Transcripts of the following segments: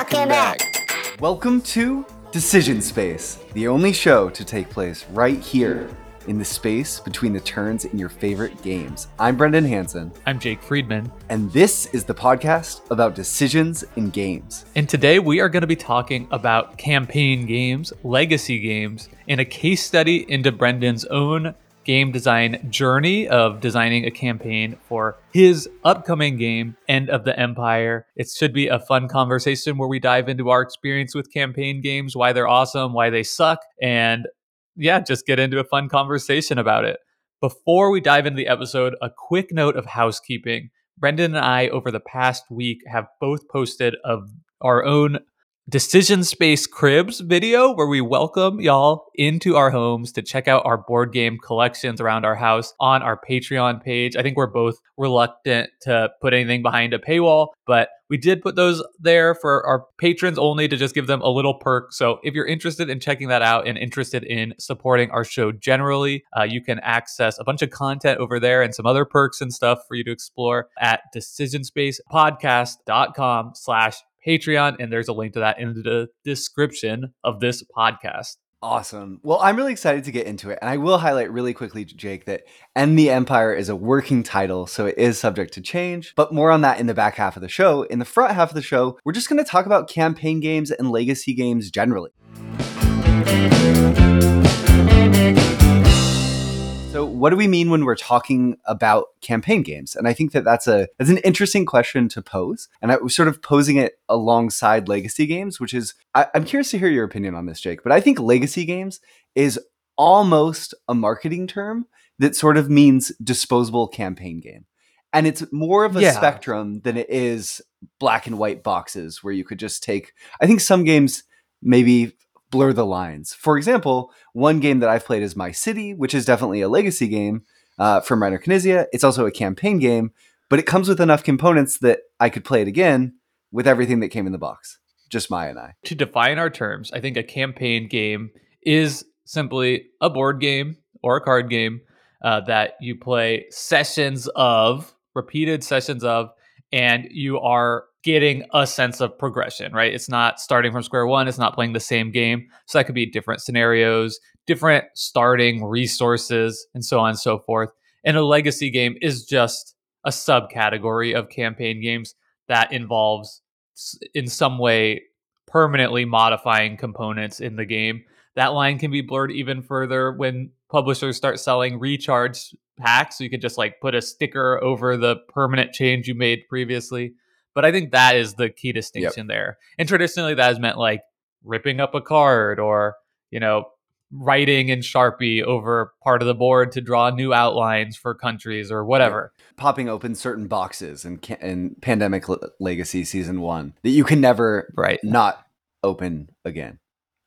Welcome back. Welcome to Decision Space, the only show to take place right here in the space between the turns in your favorite games. I'm Brendan Hanson, I'm Jake Friedman, and this is the podcast about decisions in games. and today we are going to be talking about campaign games, legacy games, and a case study into Brendan's own game design journey of designing a campaign for his upcoming game, End of the Empire. It should be a fun conversation where we dive into our experience with campaign games, why they're awesome, why they suck, and yeah, just get into a fun conversation about it. Before we dive into the episode, a quick note of housekeeping. Brendan and I, over the past week, have both posted of our own Decision Space Cribs video where we welcome y'all into our homes to check out our board game collections around our house on our Patreon page. I think we're both reluctant to put anything behind a paywall, but we did put those there for our patrons only to just give them a little perk. So if you're interested in checking that out and interested in supporting our show generally, uh, you can access a bunch of content over there and some other perks and stuff for you to explore at decisionspacepodcast.com slash Patreon, and there's a link to that in the description of this podcast. Awesome. Well, I'm really excited to get into it. And I will highlight really quickly, Jake, that End the Empire is a working title, so it is subject to change. But more on that in the back half of the show. In the front half of the show, we're just going to talk about campaign games and legacy games generally. What do we mean when we're talking about campaign games? And I think that that's a that's an interesting question to pose. And I was sort of posing it alongside legacy games, which is I, I'm curious to hear your opinion on this, Jake. But I think legacy games is almost a marketing term that sort of means disposable campaign game. And it's more of a Yeah. spectrum than it is black and white boxes where you could just take. I think some games maybe blur the lines. For example, one game that I've played is My City, which is definitely a legacy game uh, from Reiner Knizia. It's also a campaign game, but it comes with enough components that I could play it again with everything that came in the box. Just Maya and I. To define our terms, I think a campaign game is simply a board game or a card game uh, that you play sessions of, repeated sessions of, and you are getting a sense of progression, right? It's not starting from square one, it's not playing the same game. So that could be different scenarios, different starting resources, and so on and so forth. And a legacy game is just a subcategory of campaign games that involves, in some way, permanently modifying components in the game. That line can be blurred even further when publishers start selling recharge packs. So you could just like put a sticker over the permanent change you made previously. But I think that is the key distinction there. And traditionally, that has meant like ripping up a card or, you know, writing in Sharpie over part of the board to draw new outlines for countries or whatever. Popping open certain boxes in, in Pandemic Le- Legacy Season 1 that you can never Right. not open again.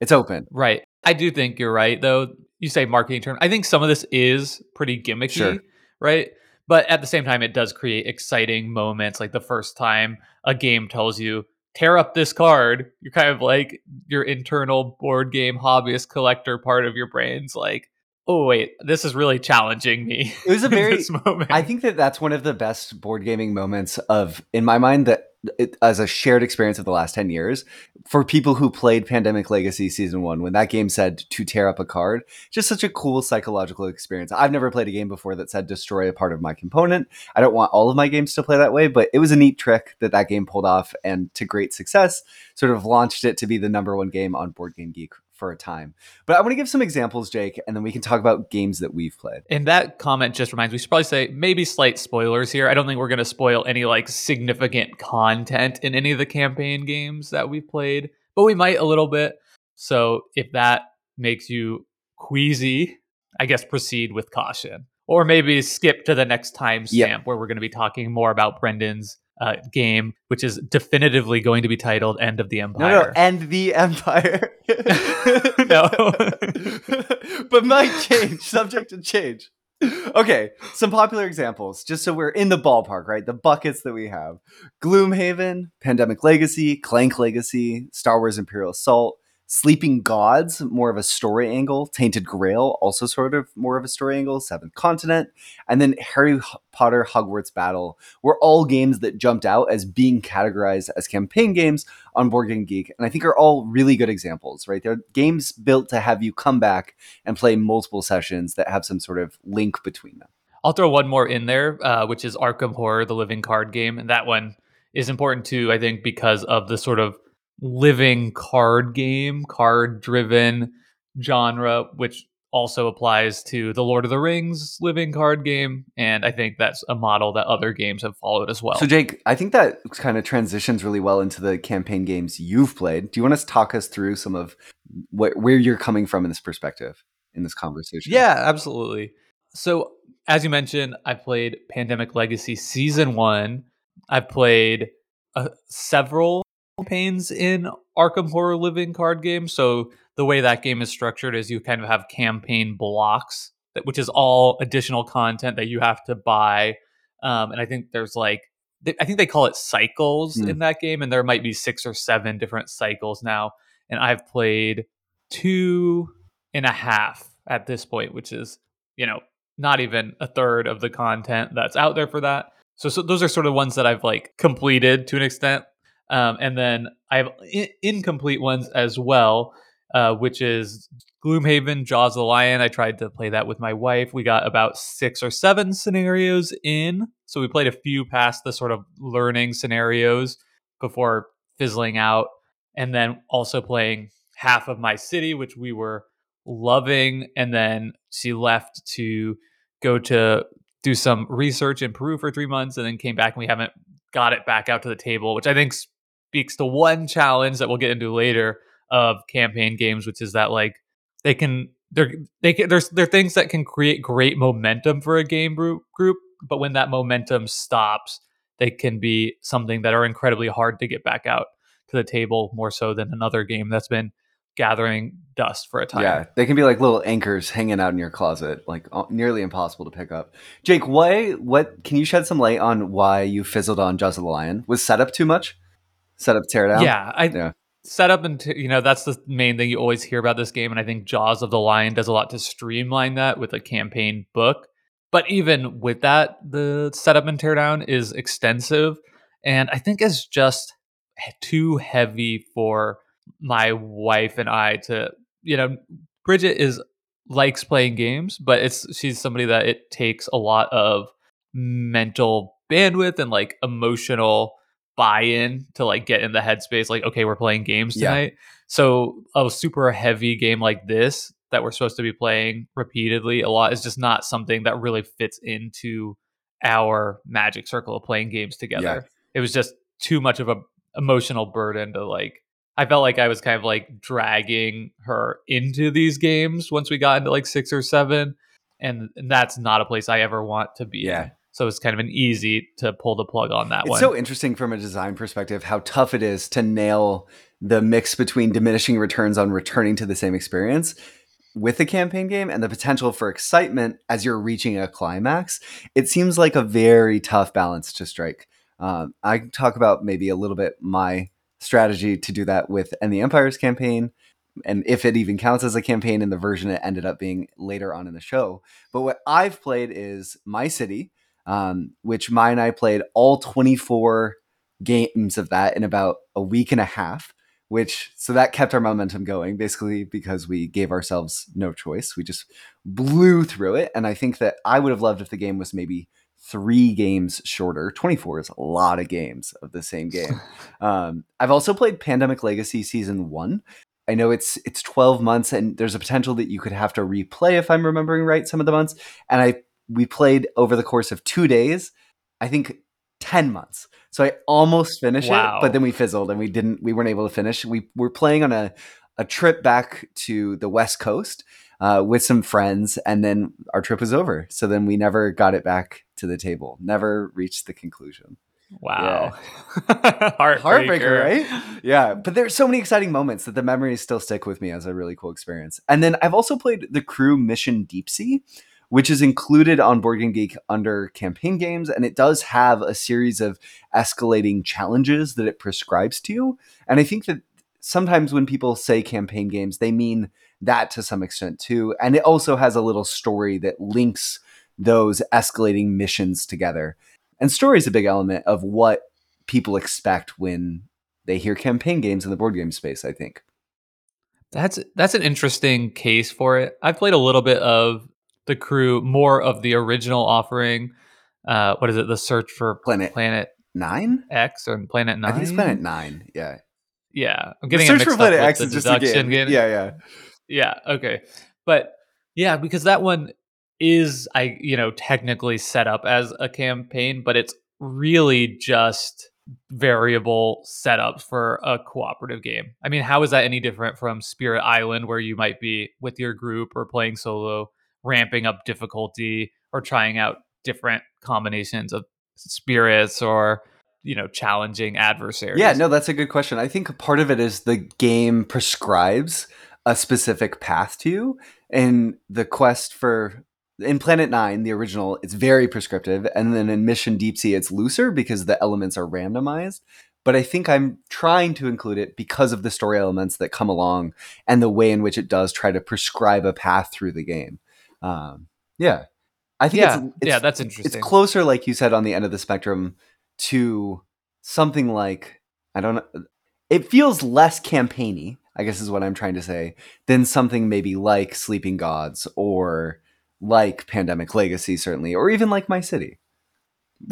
It's open. Right. I do think you're right, though. You say marketing term. I think some of this is pretty gimmicky, Sure. right? But at the same time, it does create exciting moments. Like the first time a game tells you, tear up this card, you're kind of like your internal board game hobbyist collector part of your brain's like, oh, wait, this is really challenging me. It was a very- moment. I think that that's one of the best board gaming moments of, in my mind, that it, as a shared experience of the last 10 years for people who played Pandemic Legacy Season 1, when that game said to tear up a card, just such a cool psychological experience. I've never played a game before that said destroy a part of my component. I don't want all of my games to play that way, but it was a neat trick that that game pulled off and to great success, sort of launched it to be the number one game on Board Game Geek for a time. But I want to give some examples, Jake, and then we can talk about games that we've played. And that comment just reminds me, we should probably say maybe slight spoilers here. I don't think we're going to spoil any like significant content in any of the campaign games that we've played, but we might a little bit. So if that makes you queasy, I guess proceed with caution. Or maybe skip to the next timestamp Yeah. where we're going to be talking more about Brendan's uh, game, which is definitively going to be titled End of the Empire. no, and the Empire. No. but might change, subject to change. Okay, some popular examples, just so we're in the ballpark, right? The buckets that we have Gloomhaven, Pandemic Legacy, Clank Legacy, Star Wars Imperial Assault, Sleeping Gods, more of a story angle. Tainted Grail, also sort of more of a story angle. Seventh Continent, and then Harry Potter Hogwarts Battle were all games that jumped out as being categorized as campaign games on Board Game Geek, and I think are all really good examples. Right, they're games built to have you come back and play multiple sessions that have some sort of link between them. I'll throw one more in there, uh, which is Arkham Horror, the living card game, and that one is important too. I think because of the sort of living card game, card driven genre, which also applies to the Lord of the Rings living card game. And I think that's a model that other games have followed as well. So, Jake, I think that kind of transitions really well into the campaign games you've played. Do you want to talk us through some of wh- where you're coming from in this perspective in this conversation? Yeah, absolutely. So, as you mentioned, I played Pandemic Legacy Season 1. I've played uh, several campaigns in Arkham Horror Living card game. So the way that game is structured is you kind of have campaign blocks, that, which is all additional content that you have to buy. Um, and I think there's like, I think they call it cycles mm. in that game, and there might be six or seven different cycles now. And I've played two and a half at this point, which is, you know, not even a third of the content that's out there for that. So, so those are sort of ones that I've like completed to an extent. Um, and then I have incomplete ones as well, uh, which is Gloomhaven, Jaws the Lion. I tried to play that with my wife. We got about six or seven scenarios in. So we played a few past the sort of learning scenarios before fizzling out. And then also playing half of my city, which we were loving. And then she left to go to do some research in Peru for three months and then came back and we haven't got it back out to the table, which I think speaks to one challenge that we'll get into later of campaign games, which is that like they can they're they can there's there are things that can create great momentum for a game group group, but when that momentum stops, they can be something that are incredibly hard to get back out to the table more so than another game that's been gathering dust for a time. Yeah, they can be like little anchors hanging out in your closet, like uh, nearly impossible to pick up. Jake, why? What can you shed some light on why you fizzled on Jaws of the Lion? Was setup too much? Set up tear down. Yeah, I yeah. set up and t- you know that's the main thing you always hear about this game, and I think Jaws of the Lion does a lot to streamline that with a campaign book. But even with that, the setup and teardown is extensive, and I think it's just too heavy for my wife and I to you know. Bridget is likes playing games, but it's she's somebody that it takes a lot of mental bandwidth and like emotional buy-in to like get in the headspace like okay we're playing games tonight yeah. so a super heavy game like this that we're supposed to be playing repeatedly a lot is just not something that really fits into our magic circle of playing games together yeah. it was just too much of a emotional burden to like I felt like I was kind of like dragging her into these games once we got into like six or seven. And, and that's not a place I ever want to be. Yeah. So it's kind of an easy to pull the plug on that it's one. It's so interesting from a design perspective how tough it is to nail the mix between diminishing returns on returning to the same experience with a campaign game and the potential for excitement as you're reaching a climax. It seems like a very tough balance to strike. Um, I talk about maybe a little bit my strategy to do that with and the Empires campaign, and if it even counts as a campaign in the version it ended up being later on in the show. But what I've played is My City, um, which Mai and I played all 24 games of that in about a week and a half. Which so that kept our momentum going, basically because we gave ourselves no choice. We just blew through it, and I think that I would have loved if the game was maybe three games shorter. 24 is a lot of games of the same game. um, I've also played Pandemic Legacy Season 1. I know it's it's 12 months and there's a potential that you could have to replay if I'm remembering right some of the months. And I we played over the course of two days, I think 10 months. So I almost finished wow. it, but then we fizzled and we didn't, we weren't able to finish. We were playing on a, a trip back to the West Coast uh, with some friends, and then our trip was over. So then we never got it back to the table, never reached the conclusion. Wow. Yeah. Heartbreaker. Heartbreaker, right? Yeah. But there's so many exciting moments that the memories still stick with me as a really cool experience. And then I've also played the crew Mission Deep Sea, which is included on Board Game Geek under campaign games, and it does have a series of escalating challenges that it prescribes to you. And I think that sometimes when people say campaign games, they mean that to some extent too. And it also has a little story that links those escalating missions together. And story is a big element of what people expect when they hear campaign games in the board game space, I think. That's that's an interesting case for it. I've played a little bit of the crew, more of the original offering. Uh, what is it? The search for Planet Planet Nine X or Planet Nine? I think it's Planet Nine. Yeah, yeah. I'm getting it search mixed for Planet X the is just a deduction game. Yeah, yeah. Yeah, okay. But yeah, because that one is I, you know, technically set up as a campaign, but it's really just variable setups for a cooperative game. I mean, how is that any different from Spirit Island where you might be with your group or playing solo, ramping up difficulty or trying out different combinations of spirits or you know challenging adversaries Yeah, no, that's a good question. I think part of it is the game prescribes a specific path to you. And the quest for in Planet Nine, the original, it's very prescriptive, and then in Mission Deep Sea, it's looser because the elements are randomized. But I think I'm trying to include it because of the story elements that come along and the way in which it does try to prescribe a path through the game. Um, yeah, I think yeah it's, it's yeah that's interesting. it's closer, like you said, on the end of the spectrum to something like I don't know. It feels less campaigny, I guess is what I'm trying to say, than something maybe like Sleeping Gods or like Pandemic Legacy, certainly, or even like My City.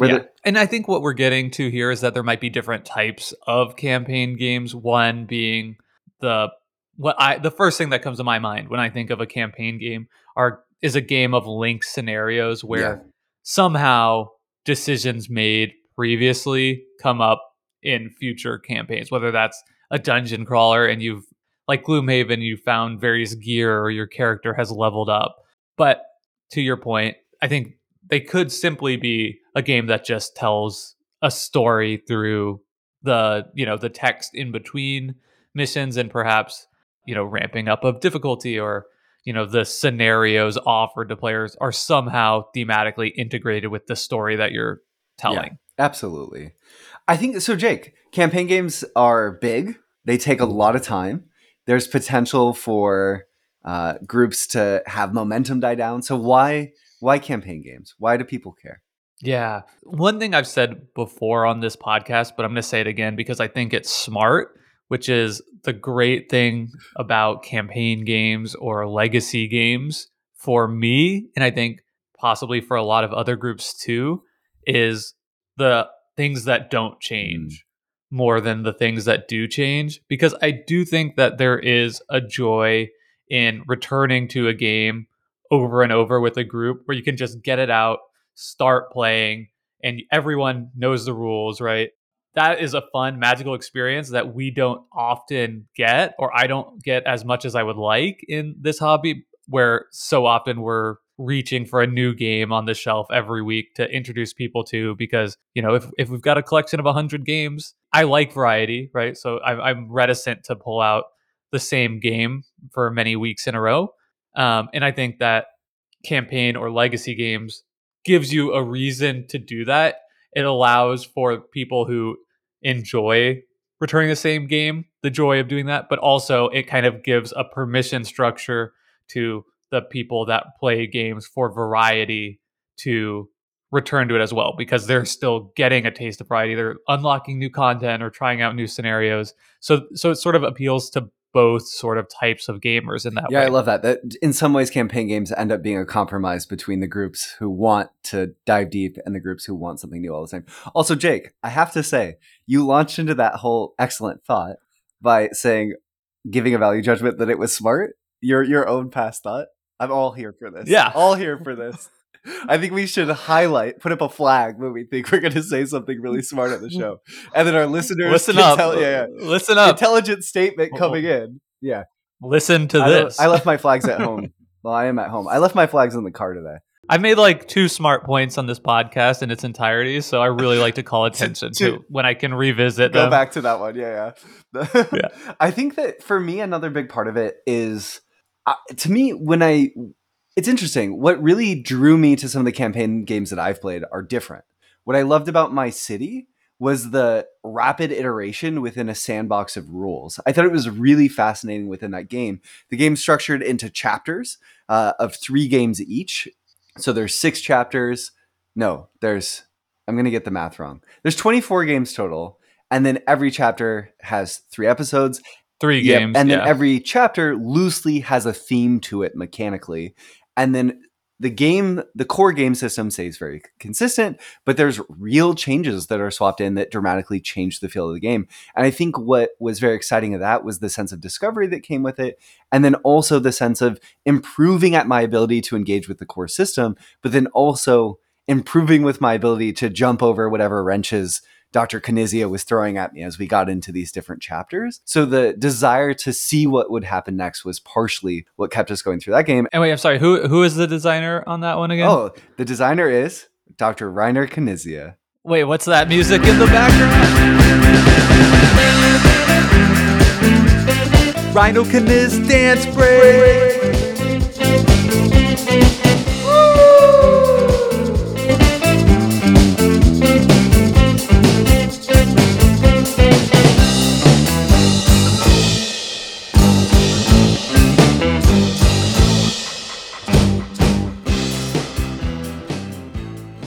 Yeah. the- and I think what we're getting to here is that there might be different types of campaign games. One being the what I the first thing that comes to my mind when I think of a campaign game are is a game of linked scenarios where Yeah. somehow decisions made previously come up in future campaigns, whether that's a dungeon crawler and you've like Gloomhaven, you found various gear or your character has leveled up. But to your point, I think they could simply be a game that just tells a story through the you know the text in between missions and perhaps you know ramping up of difficulty or you know the scenarios offered to players are somehow thematically integrated with the story that you're telling Absolutely. I think so, Jake. Campaign games are big. They take a lot of time. There's potential for uh, groups to have momentum die down. So why why campaign games? Why do people care? Yeah. One thing I've said before on this podcast, but I'm going to say it again because I think it's smart, which is the great thing about campaign games or legacy games for me, and I think possibly for a lot of other groups too, is the things that don't change mm. more than the things that do change. Because I do think that there is a joy in returning to a game over and over with a group where you can just get it out, start playing, and everyone knows the rules, right? That is a fun, magical experience that we don't often get, or I don't get as much as I would like in this hobby, where so often we're reaching for a new game on the shelf every week to introduce people to because you know if, if we've got a collection of 100 games i like variety right? So I'm, I'm reticent to pull out the same game for many weeks in a row. Um, and i think that campaign or legacy games gives you a reason to do that it allows for people who enjoy returning the same game the joy of doing that but also it kind of gives a permission structure to the people that play games for variety to return to it as well because they're still getting a taste of variety. They're unlocking new content or trying out new scenarios. So so it sort of appeals to both sort of types of gamers in that Yeah, way I love that. That in some ways, campaign games end up being a compromise between the groups who want to dive deep and the groups who want something new all the time. Also, Jake, I have to say, you launched into that whole excellent thought by saying, giving a value judgment that it was smart. Your your own past thought. I'm all here for this. Yeah. all here for this. I think we should highlight, put up a flag when we think we're going to say something really smart at the show, and then our listeners listen can up tell- yeah, yeah. listen up intelligent statement coming in. Yeah. listen to I, this I left my flags at home. well, I am at home. I left my flags in the car today. I made like two smart points on this podcast in its entirety, so I really like to call attention to, to- when I can revisit Go them. back to that one. Yeah, yeah. Yeah. I think that for me, another big part of it is, uh, to me, when I, it's interesting. What really drew me to some of the campaign games that I've played are different. What I loved about my city was the rapid iteration within a sandbox of rules. I thought it was really fascinating within that game. The game's structured into chapters uh, of three games each. So there's six chapters. No, there's, I'm going to get the math wrong. There's 24 games total. And then every chapter has three episodes. Three Yep, games. And then yeah. every chapter loosely has a theme to it mechanically. And then the game, the core game system stays very consistent, but there's real changes that are swapped in that dramatically change the feel of the game. And I think what was very exciting of that was the sense of discovery that came with it. And then also the sense of improving at my ability to engage with the core system, but then also improving with my ability to jump over whatever wrenches Dr. Knizia was throwing at me as we got into these different chapters. So the desire to see what would happen next was partially what kept us going through that game. and wait, I'm sorry. Who who is the designer on that one again? Oh, the designer is Dr. Reiner Knizia. Wait, what's that music in the background? Rhino Kniz dance break.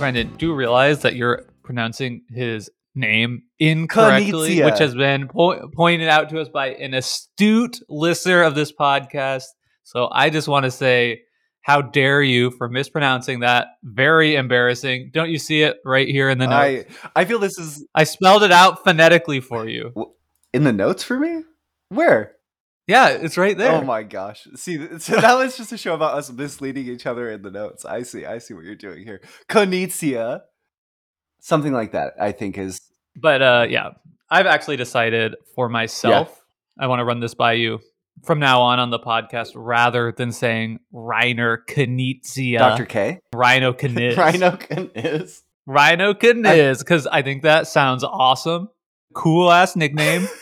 Brendan, do realize that you're pronouncing his name incorrectly, Konnichiwa. which has been po- pointed out to us by an astute listener of this podcast. So I just want to say, how dare you for mispronouncing that? Very embarrassing. Don't you see it right here in the notes? I I feel this is I, spelled it out phonetically for you. in the notes for me. Where? Yeah, it's right there. Oh my gosh! See, so that was just a show about us misleading each other in the notes. I see. I see what you're doing here. Konnichiwa, something like that. I think is But uh, yeah, I've actually decided for myself, I want to run this by you from now on on the podcast rather than saying Reiner Knizia, Dr. K. Rhino Kniz. Rhino is. Rhino Kniz, because I think that sounds awesome. Cool ass nickname.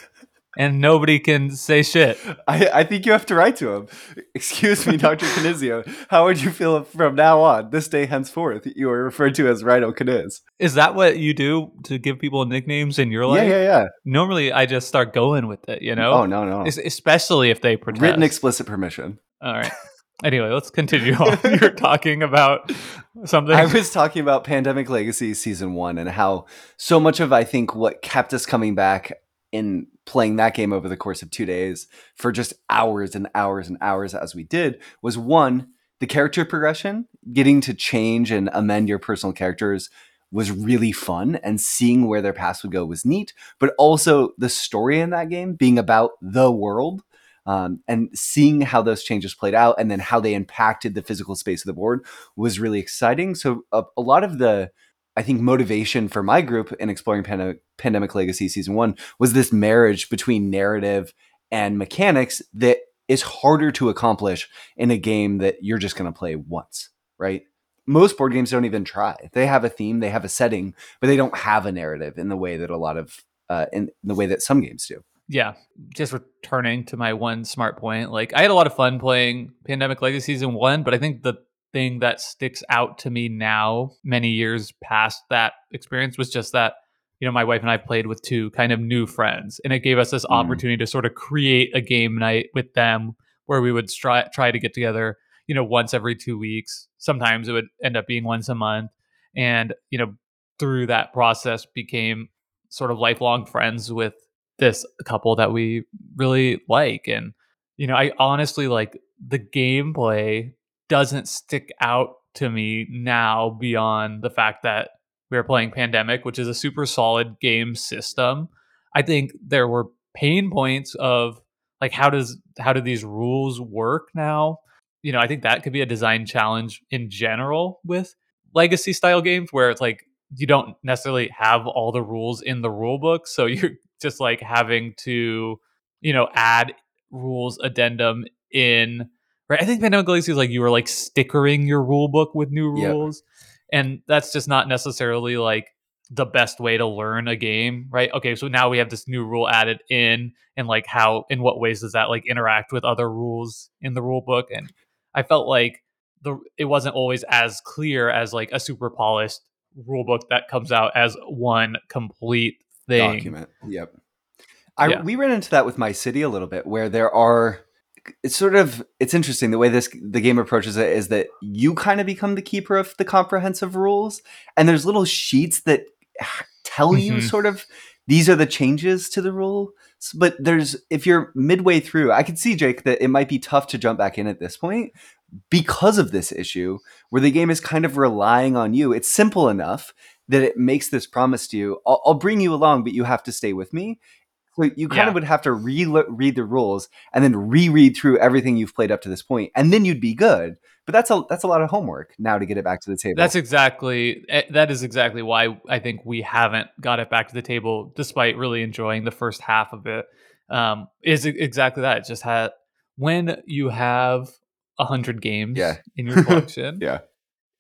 and nobody can say shit. I, I think you have to write to him. Excuse me, Dr. Knizio. How would you feel if from now on, this day henceforth, you are referred to as Rhino Kniz? Is that what you do to give people nicknames in your life? Yeah, yeah, yeah. Normally, I just start going with it, you know? Oh, no, no. Es- Especially if they protest. Written explicit permission. All right. Anyway, let's continue on. You're talking about something. I was talking about Pandemic Legacy season one and how so much of I think what kept us coming back in playing that game over the course of two days for just hours and hours and hours as we did was one, the character progression, getting to change and amend your personal characters was really fun and seeing where their paths would go was neat, but also the story in that game being about the world um, and seeing how those changes played out and then how they impacted the physical space of the board was really exciting. So a, a lot of the I think motivation for my group in exploring Pand- Pandemic Legacy season one was this marriage between narrative and mechanics that is harder to accomplish in a game that you're just going to play once, right? Most board games don't even try. They have a theme, they have a setting, but they don't have a narrative in the way that a lot of uh, in the way that some games do. yeah, just returning to my one smart point. Like, I had a lot of fun playing Pandemic Legacy Season 1, but I think the thing that sticks out to me now, many years past that experience, was just that, you know, my wife and I played with two kind of new friends, and it gave us this Mm. opportunity to sort of create a game night with them where we would try, try to get together, you know, once every two weeks. Sometimes it would end up being once a month. And, you know, through that process became sort of lifelong friends with this couple that we really like. And, you know, I honestly like the gameplay doesn't stick out to me now beyond the fact that we were playing Pandemic, which is a super solid game system. I think there were pain points of like how does how do these rules work now? You know, I think that could be a design challenge in general with legacy style games where it's like you don't necessarily have all the rules in the rule book, so you're just like having to, you know, add rules addendum in. Right? I think Pandemic Legacy is like you were like stickering your rule book with new Yep. rules, and that's just not necessarily like the best way to learn a game, right? Okay, so now we have this new rule added in, and like how, in what ways does that like interact with other rules in the rule book? And I felt like the it wasn't always as clear as like a super polished rule book that comes out as one complete thing. Document. Yep. I, Yeah. We ran into that with my city a little bit, where there are. It's sort of it's interesting the way this the game approaches it is that you kind of become the keeper of the comprehensive rules, and there's little sheets that tell you Mhm. sort of these are the changes to the rule. But there's if you're midway through, I can see Jake that it might be tough to jump back in at this point because of this issue where the game is kind of relying on you. It's simple enough that it makes this promise to you I'll, I'll bring you along, but you have to stay with me. So you kind Yeah. of would have to re read the rules and then reread through everything you've played up to this point, and then you'd be good. But that's a that's a lot of homework now to get it back to the table. That's exactly eh, that is exactly why I think we haven't got it back to the table, despite really enjoying the first half of it. Um, is exactly that. It just had when you have a hundred games Yeah. in your collection, Yeah.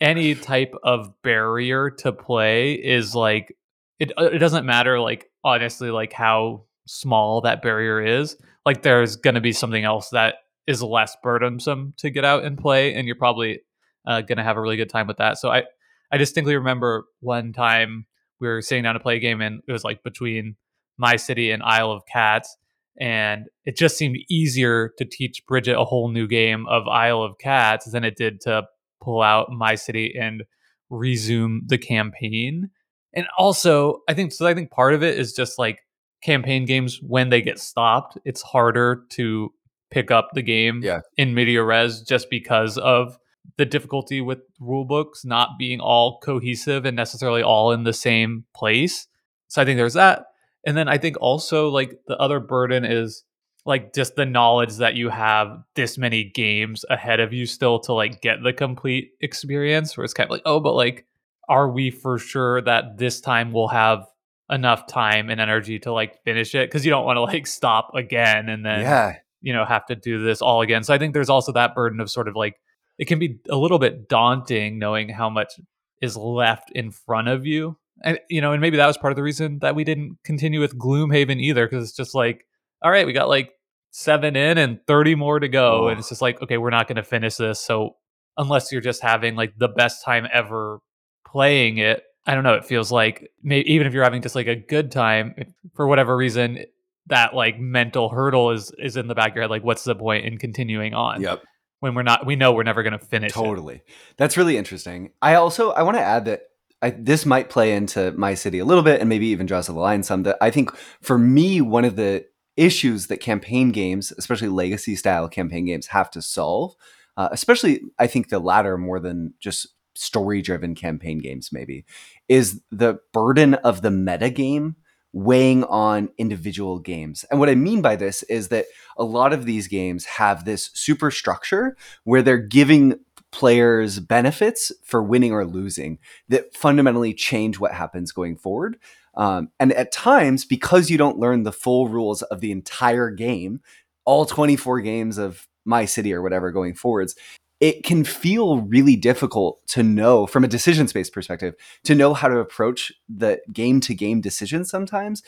any type of barrier to play is like it. uh, It doesn't matter, like honestly, like how small that barrier is. Like there's going to be something else that is less burdensome to get out and play, and you're probably uh, going to have a really good time with that. So I, I distinctly remember one time we were sitting down to play a game, and it was like between my city and Isle of Cats, and it just seemed easier to teach Bridget a whole new game of Isle of Cats than it did to pull out my city and resume the campaign. And also, I think so. I think part of it is just like campaign games when they get stopped, it's harder to pick up the game Yeah. in media res just because of the difficulty with rule books not being all cohesive and necessarily all in the same place. So I think there's that. And then I think also like the other burden is like just the knowledge that you have this many games ahead of you still to like get the complete experience where it's kind of like, oh, but like, are we for sure that this time we'll have enough time and energy to like finish it? Because you don't want to like stop again and then yeah. you know have to do this all again so i think there's also that burden of sort of like it can be a little bit daunting knowing how much is left in front of you and you know and maybe that was part of the reason that we didn't continue with gloomhaven either because it's just like all right we got like seven in and 30 more to go Oh. and it's just like okay we're not going to finish this so unless you're just having like the best time ever playing it i don't know it feels like may- even if you're having just like a good time for whatever reason that like mental hurdle is is in the back of your head like what's the point in continuing on Yep. when we're not we know we're never going to finish it. Totally. That's really interesting. I also I want to add that I, this might play into my city a little bit and maybe even draws the line some that I think for me one of the issues that campaign games, especially legacy style campaign games have to solve, uh, especially I think the latter more than just story driven campaign games maybe is the burden of the meta game weighing on individual games. And what I mean by this is that a lot of these games have this super structure where they're giving players benefits for winning or losing that fundamentally change what happens going forward. Um, and at times, because you don't learn the full rules of the entire game, all 24 games of my city or whatever going forwards, it can feel really difficult to know from a decision space perspective to know how to approach the game to game decision sometimes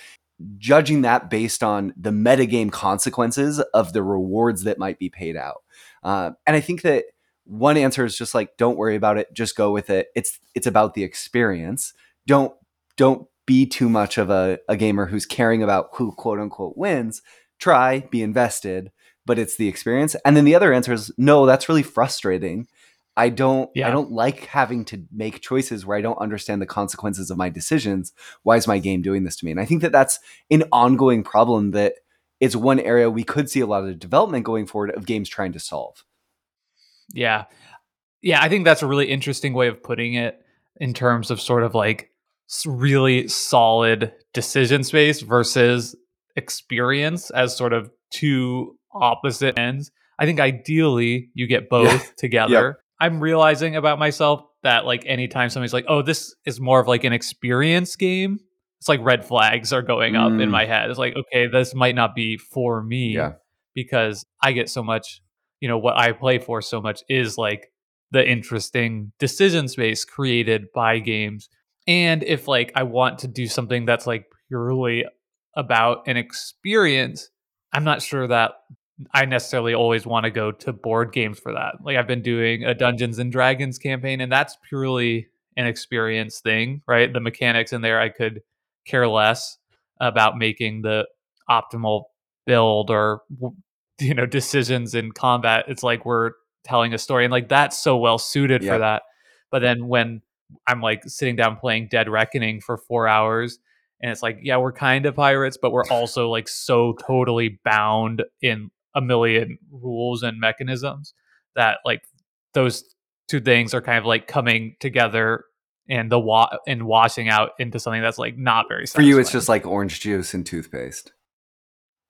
judging that based on the metagame consequences of the rewards that might be paid out. Uh, and I think that one answer is just like, don't worry about it, just go with it. It's it's about the experience. Don't don't be too much of a, a gamer who's caring about who quote unquote wins. Try, be invested, but it's the experience. And then the other answer is no, that's really frustrating. I don't Yeah. I don't like having to make choices where I don't understand the consequences of my decisions. Why is my game doing this to me? And I think that that's an ongoing problem that is one area we could see a lot of development going forward of games trying to solve. Yeah. Yeah, I think that's a really interesting way of putting it in terms of sort of like really solid decision space versus experience as sort of two opposite ends. I think ideally you get both Yeah. together. I'm realizing about myself that like anytime somebody's like, "Oh, this is more of like an experience game." It's like red flags are going up in Mm. my head. It's like, "Okay, this might not be for me." Yeah. because I get so much, you know, what I play for so much is like the interesting decision space created by games. And if like I want to do something that's like purely about an experience, I'm not sure that I necessarily always want to go to board games for that. Like I've been doing a Dungeons and Dragons campaign and that's purely an experience thing, right? The mechanics in there, I could care less about making the optimal build or you know decisions in combat. It's like we're telling a story, and like that's so well suited Yep. for that. But then when I'm like sitting down playing Dead Reckoning for four hours, and it's like, yeah, we're kind of pirates, but we're also like so totally bound in a million rules and mechanisms that like those two things are kind of like coming together and the wa- and washing out into something that's like not very For you, it's just like orange juice and toothpaste.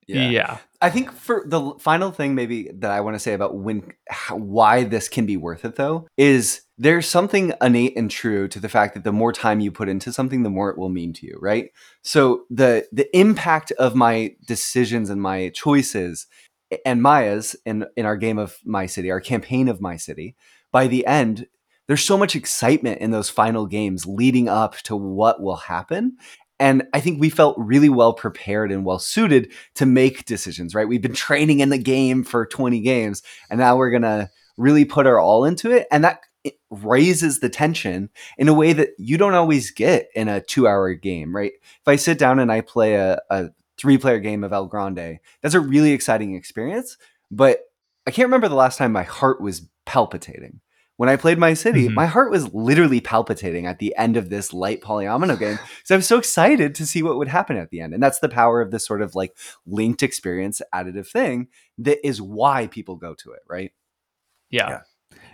yeah. I think for the final thing, maybe that I want to say about when, how, why this can be worth it, though, is there's something innate and true to the fact that the more time you put into something, the more it will mean to you, right? So the the impact of my decisions and my choices and Maya's in in our game of My City, our campaign of My City, by the end, there's so much excitement in those final games leading up to what will happen. And I think we felt really well prepared and well suited to make decisions, right? We've been training in the game for 20 games, and now we're going to really put our all into it. And that raises the tension in a way that you don't always get in a two hour game, right? If I sit down and I play a, a three player game of El Grande, that's a really exciting experience. But I can't remember the last time my heart was palpitating. When I played My City, Mhm. my heart was literally palpitating at the end of this light polyomino game. So I was so excited to see what would happen at the end. And that's the power of this sort of like linked experience additive thing that is why people go to it, right? Yeah.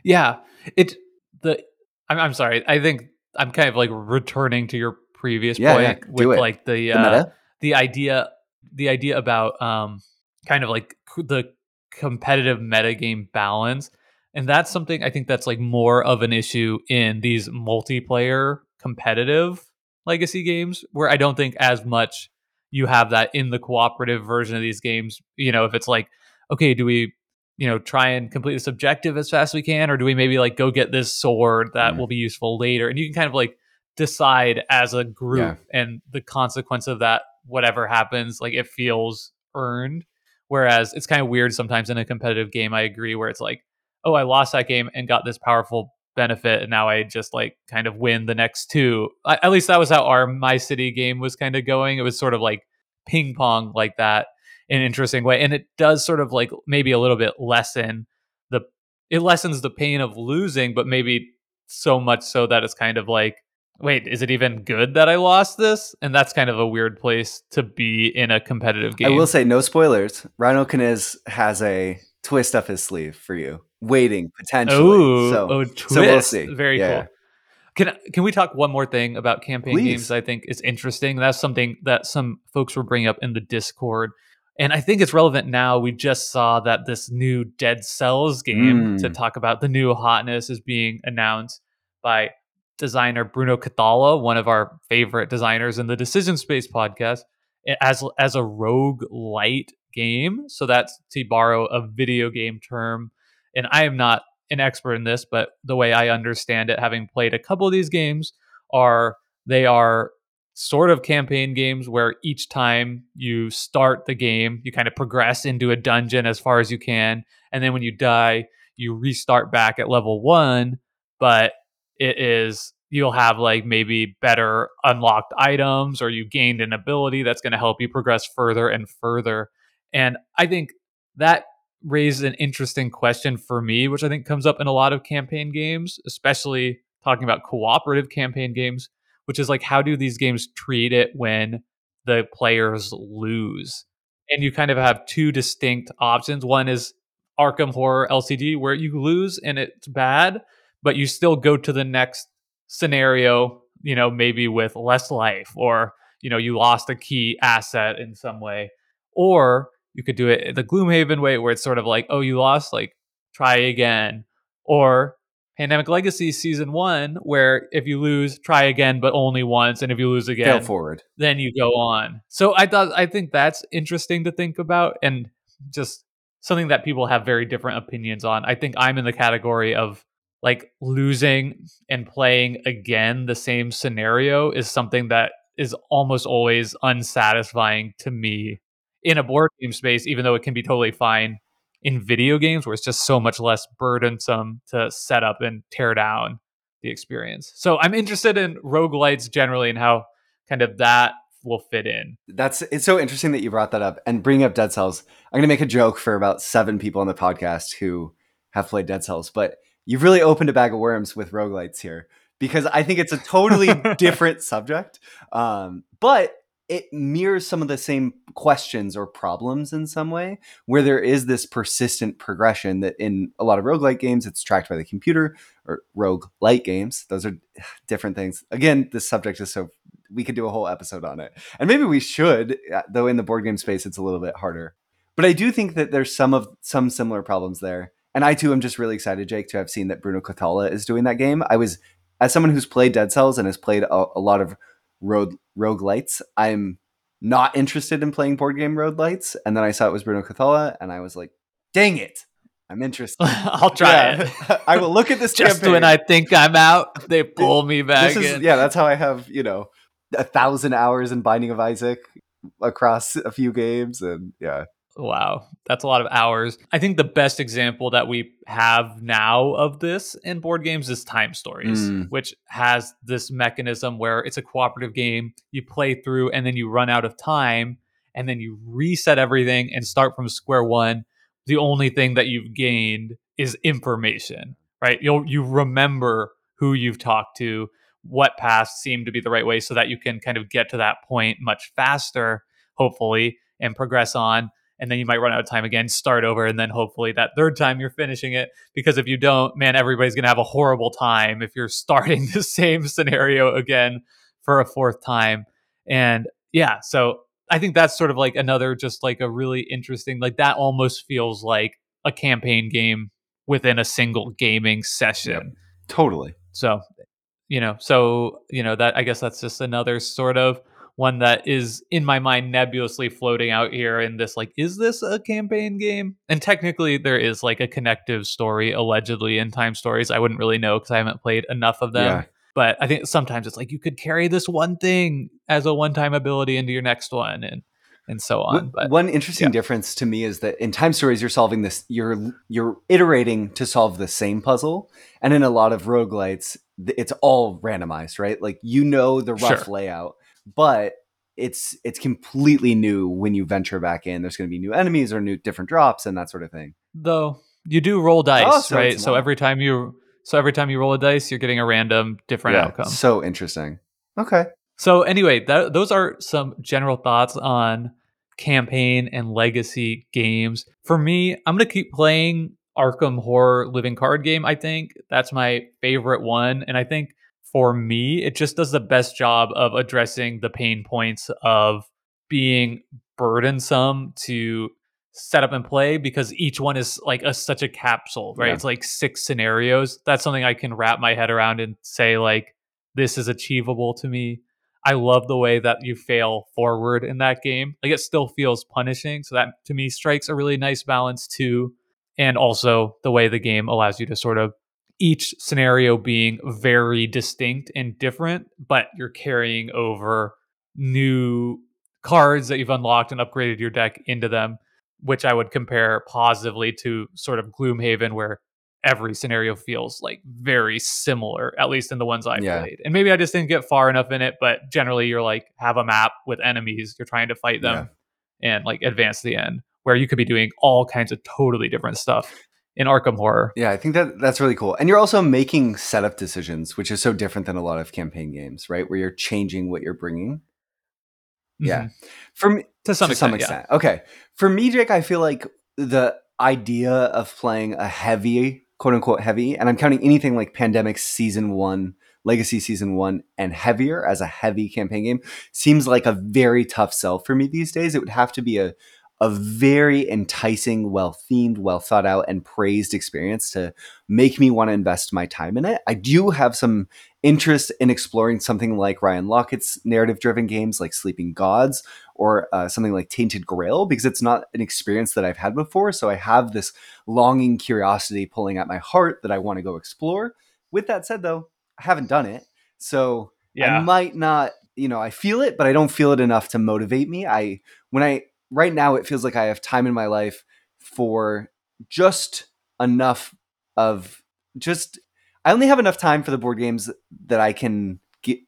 Yeah. It the I'm I'm sorry. I think I'm kind of like returning to your previous Yeah, point yeah, with it. like the The uh, meta? The idea the idea about um kind of like the competitive metagame balance and that's something i think that's like more of an issue in these multiplayer competitive legacy games where i don't think as much you have that in the cooperative version of these games you know if it's like okay do we you know try and complete this objective as fast as we can or do we maybe like go get this sword that Mm. will be useful later and you can kind of like decide as a group and the consequence of that whatever happens like it feels earned. Whereas it's kind of weird sometimes in a competitive game i agree where it's like oh i lost that game and got this powerful benefit and now i just like kind of win the next two. I, at least that was how our my city game was kind of going. It was sort of like ping pong like that in an interesting way and it does sort of like maybe a little bit lessen the it lessens the pain of losing but maybe so much so that it's kind of like wait, is it even good that I lost this? And that's kind of a weird place to be in a competitive game. I will say, no spoilers. Rhino Kaniz has a twist up his sleeve for you, waiting potentially. Oh, so, oh, twist. so we'll see. Very Yeah. cool. Can can we talk one more thing about campaign Please. games? I think is interesting. That's something that some folks were bringing up in the Discord, and I think it's relevant now. We just saw that this new Dead Cells game Mm. to talk about the new hotness is being announced by designer Bruno Cathala, one of our favorite designers in the Decision Space podcast, as as a roguelite game. So that's to borrow a video game term. And I am not an expert in this, but the way I understand it, having played a couple of these games, are they are sort of campaign games where each time you start the game, you kind of progress into a dungeon as far as you can. And then when you die, you restart back at level one, but it is you'll have like maybe better unlocked items or you gained an ability that's going to help you progress further and further. And I think that raises an interesting question for me, which I think comes up in a lot of campaign games, especially talking about cooperative campaign games, which is like how do these games treat it when the players lose? And you kind of have two distinct options. One is Arkham Horror LCD, where you lose and it's bad, but you still go to the next scenario, you know, maybe with less life or, you know, you lost a key asset in some way. Or you could do it the Gloomhaven way where it's sort of like, oh, you lost, like try again. Or Pandemic Legacy season one, where if you lose, try again, but only once. And if you lose Fail again, forward. then you go on. So I thought I think that's interesting to think about and just something that people have very different opinions on. I think I'm in the category of like losing and playing again the same scenario is something that is almost always unsatisfying to me in a board game space, even though it can be totally fine in video games where it's just so much less burdensome to set up and tear down. the experience. So I'm interested in roguelites generally and how kind of that will fit in. That's it's so interesting that you brought that up and bring up Dead Cells. I'm going to make a joke for about 7 people on the podcast who have played Dead Cells, but you've really opened a bag of worms with roguelites here because I think it's a totally different subject. Um, but it mirrors some of the same questions or problems in some way, where there is this persistent progression that in a lot of roguelike games, it's tracked by the computer or rogue light games. Those are different things. Again, this subject is so we could do a whole episode on it. And maybe we should, uh, though in the board game space, it's a little bit harder. But I do think that there's some of some similar problems there. And I too am just really excited, Jake, to have seen that Bruno Cathala is doing that game. I was, as someone who's played Dead Cells and has played a, a lot of road roguelites, I'm not interested in playing board game roguelites. And then I saw it was Bruno Cathala, and I was like, dang it. I'm interested. I'll try yeah. it. I will look at this Just campaign. when I think I'm out, they pull me back is, in. Yeah, that's how I have, you know, a thousand hours in Binding of Isaac across a few games. And yeah. Wow, that's a lot of hours. I think the best example that we have now of this in board games is Time Stories, mm. which has this mechanism where it's a cooperative game. You play through and then you run out of time and then you reset everything and start from square one. The only thing that you've gained is information, right? You'll you remember who you've talked to, what paths seem to be the right way so that you can kind of get to that point much faster, hopefully, and progress on and then you might run out of time again, start over, and then hopefully that third time you're finishing it. Because if you don't, man, everybody's gonna have a horrible time if you're starting the same scenario again for a fourth time. And yeah, so I think that's sort of like another just like a really interesting like that almost feels like a campaign game within a single gaming session. Totally. So, you know, so you know that I guess that's just another sort of one that is in my mind nebulously floating out here in this like is this a campaign game and technically there is like a connective story allegedly in time stories i wouldn't really know because i haven't played enough of them yeah. but i think sometimes it's like you could carry this one thing as a one-time ability into your next one and and so on. But, one interesting yeah. difference to me is that in time stories, you're solving this, you're you're iterating to solve the same puzzle, and in a lot of roguelites, it's all randomized, right? Like you know the rough sure. layout, but it's it's completely new when you venture back in. There's going to be new enemies or new different drops and that sort of thing. Though you do roll dice, oh, so right? So every time you so every time you roll a dice, you're getting a random different yeah, outcome. So interesting. Okay. So anyway, that, those are some general thoughts on campaign and legacy games. For me, I'm going to keep playing Arkham Horror Living Card Game. I think that's my favorite one, and I think for me, it just does the best job of addressing the pain points of being burdensome to set up and play because each one is like a, such a capsule, right? Yeah. It's like six scenarios. That's something I can wrap my head around and say like this is achievable to me. I love the way that you fail forward in that game. Like it still feels punishing, so that to me strikes a really nice balance too. And also the way the game allows you to sort of each scenario being very distinct and different, but you're carrying over new cards that you've unlocked and upgraded your deck into them, which I would compare positively to sort of Gloomhaven, where every scenario feels like very similar, at least in the ones I've yeah. played. And maybe I just didn't get far enough in it, but generally you're like have a map with enemies, you're trying to fight them yeah. and like advance to the end, where you could be doing all kinds of totally different stuff in Arkham Horror. Yeah, I think that that's really cool. And you're also making setup decisions, which is so different than a lot of campaign games, right? Where you're changing what you're bringing. Mm-hmm. Yeah. For me to some to extent, some extent. Yeah. Okay. For me, Jake, I feel like the idea of playing a heavy, quote unquote heavy, and I'm counting anything like Pandemic season 1, Legacy season 1 and heavier as a heavy campaign game seems like a very tough sell for me these days. It would have to be a a very enticing, well themed, well thought out, and praised experience to make me want to invest my time in it. I do have some interest in exploring something like Ryan Laukat's narrative driven games like Sleeping Gods or uh, something like Tainted Grail because it's not an experience that I've had before. So I have this longing curiosity pulling at my heart that I want to go explore. With that said, though, I haven't done it. So yeah. I might not, you know, I feel it, but I don't feel it enough to motivate me. I, when I, right now it feels like I have time in my life for just enough of just I only have enough time for the board games that I can get.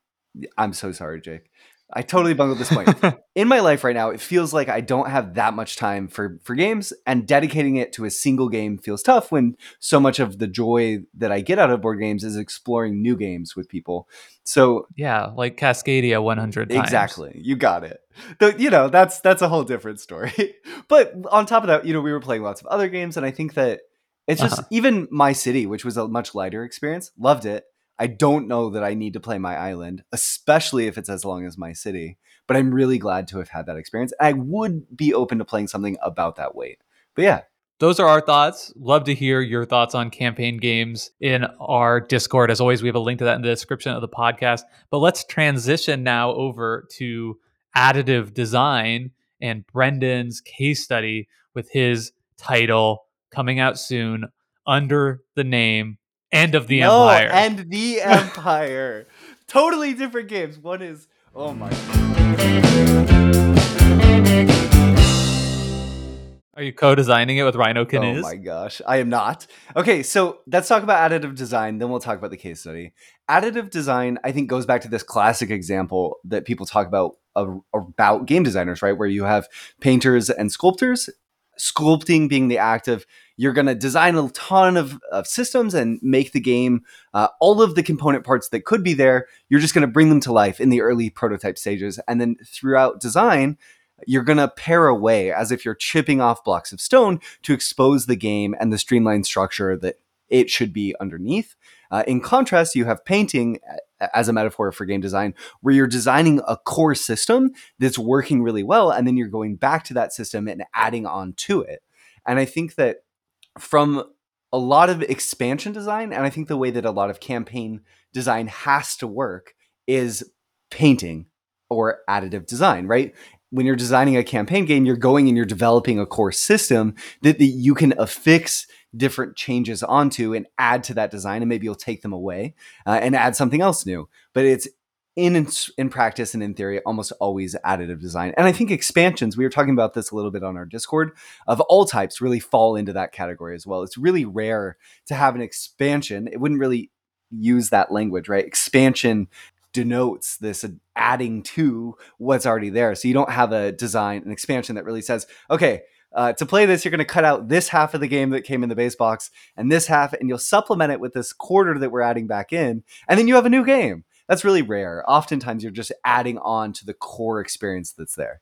I'm so sorry, Jake. I totally bungled this point. In my life right now, it feels like I don't have that much time for for games, and dedicating it to a single game feels tough when so much of the joy that I get out of board games is exploring new games with people. So yeah, like Cascadia 100 times. Exactly. You got it. The, you know, that's that's a whole different story. but on top of that, you know, we were playing lots of other games and I think that it's just uh-huh. even my city, which was a much lighter experience, loved it. I don't know that I need to play my island, especially if it's as long as my city. But I'm really glad to have had that experience. I would be open to playing something about that weight. But yeah, those are our thoughts. Love to hear your thoughts on campaign games in our Discord. As always, we have a link to that in the description of the podcast. But let's transition now over to additive design and Brendan's case study with his title coming out soon under the name End of the no, Empire. End the Empire. totally different games. One is, oh my. Are you co-designing it with Reiner Knizia? Oh my gosh, I am not. Okay, so let's talk about additive design. Then we'll talk about the case study. Additive design, I think, goes back to this classic example that people talk about about game designers, right? Where you have painters and sculptors. Sculpting being the act of you're going to design a ton of, of, systems and make the game uh, all of the component parts that could be there. You're just going to bring them to life in the early prototype stages, and then throughout design you're going to pare away as if you're chipping off blocks of stone to expose the game and the streamlined structure that it should be underneath. Uh, in contrast, you have painting as a metaphor for game design, where you're designing a core system that's working really well, and then you're going back to that system and adding on to it. And I think that from a lot of expansion design, and I think the way that a lot of campaign design has to work is painting or additive design, right? when you're designing a campaign game, you're going and you're developing a core system that, that you can affix different changes onto and add to that design, and maybe you'll take them away uh, and add something else new. But it's in in practice and in theory almost always additive design and i think expansions we were talking about this a little bit on our discord of all types really fall into that category as well it's really rare to have an expansion it wouldn't really use that language right expansion denotes this adding to what's already there. So you don't have a design, an expansion that really says, okay, uh, to play this, you're going to cut out this half of the game that came in the base box and this half, and you'll supplement it with this quarter that we're adding back in, and then you have a new game. That's really rare. Oftentimes, you're just adding on to the core experience that's there.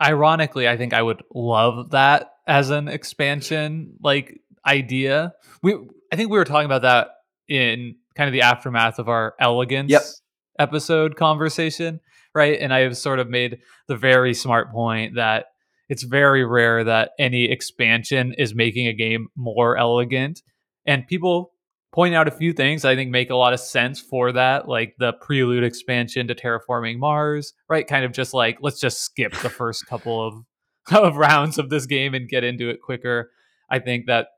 Ironically, I think I would love that as an expansion like idea. We I think we were talking about that in kind of the aftermath of our elegance yep. episode conversation, right? And I have sort of made the very smart point that it's very rare that any expansion is making a game more elegant. And people point out a few things I think make a lot of sense for that, like the prelude expansion to Terraforming Mars, right? Kind of just like let's just skip the first couple of of rounds of this game and get into it quicker. I think that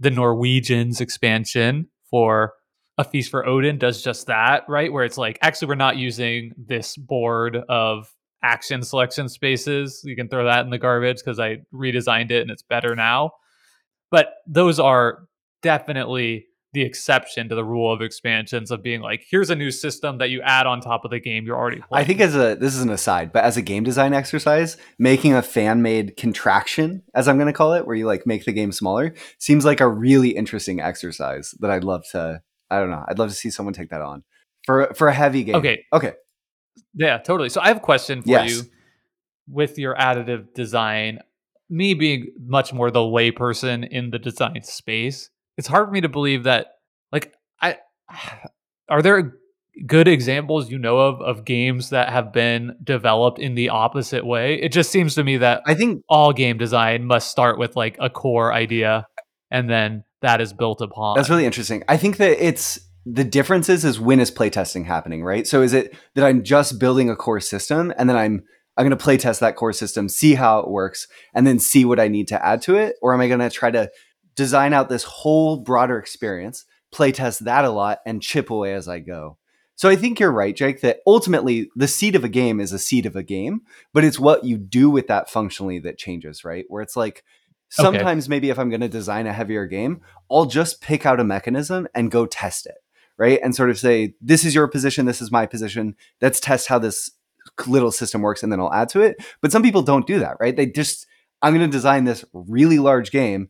the Norwegians expansion for a feast for odin does just that right where it's like actually we're not using this board of action selection spaces you can throw that in the garbage because i redesigned it and it's better now but those are definitely the exception to the rule of expansions of being like here's a new system that you add on top of the game you're already playing. I think as a this is an aside, but as a game design exercise, making a fan made contraction, as I'm going to call it, where you like make the game smaller, seems like a really interesting exercise that I'd love to I don't know. I'd love to see someone take that on for for a heavy game. Okay. Okay. Yeah, totally. So I have a question for yes. you with your additive design. Me being much more the layperson in the design space, it's hard for me to believe that like I are there good examples you know of of games that have been developed in the opposite way? It just seems to me that I think all game design must start with like a core idea and then that is built upon. That's really interesting. I think that it's the difference is is when is playtesting happening, right? So is it that I'm just building a core system and then I'm I'm going to playtest that core system, see how it works, and then see what I need to add to it, or am I going to try to design out this whole broader experience, playtest that a lot, and chip away as I go? So I think you're right, Jake, that ultimately the seed of a game is a seed of a game, but it's what you do with that functionally that changes, right? Where it's like Sometimes, maybe if I'm going to design a heavier game, I'll just pick out a mechanism and go test it, right? And sort of say, this is your position, this is my position. Let's test how this little system works, and then I'll add to it. But some people don't do that, right? They just, I'm going to design this really large game.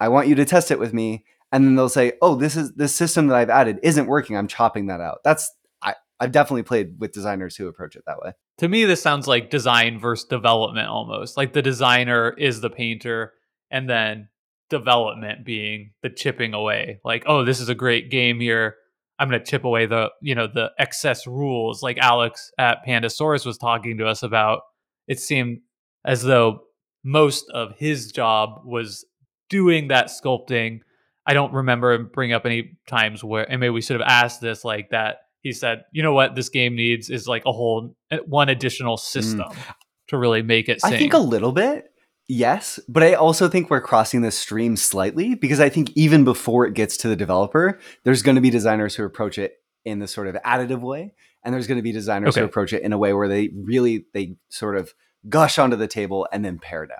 I want you to test it with me. And then they'll say, oh, this is this system that I've added isn't working. I'm chopping that out. That's, I, I've definitely played with designers who approach it that way. To me, this sounds like design versus development almost. Like the designer is the painter and then development being the chipping away like oh this is a great game here i'm going to chip away the you know the excess rules like alex at pandasaurus was talking to us about it seemed as though most of his job was doing that sculpting i don't remember him bring up any times where and maybe we should have asked this like that he said you know what this game needs is like a whole eh, one additional system mm. to really make it sing. i think a little bit Yes, but I also think we're crossing the stream slightly because I think even before it gets to the developer, there's going to be designers who approach it in the sort of additive way, and there's going to be designers okay. who approach it in a way where they really they sort of gush onto the table and then pare down.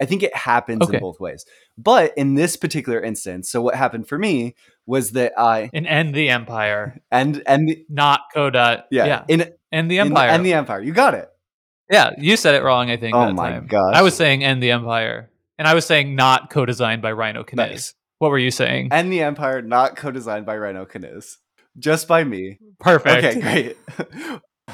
I think it happens okay. in both ways. But in this particular instance, so what happened for me was that I and end the empire and and the, not Coda. Yeah, yeah. in and the empire and the empire. You got it. Yeah, you said it wrong. I think. Oh my time. gosh! I was saying "End the Empire," and I was saying not co-designed by Reiner Knizia. Nice. What were you saying? "End the Empire," not co-designed by Reiner Knizia, just by me. Perfect. Okay,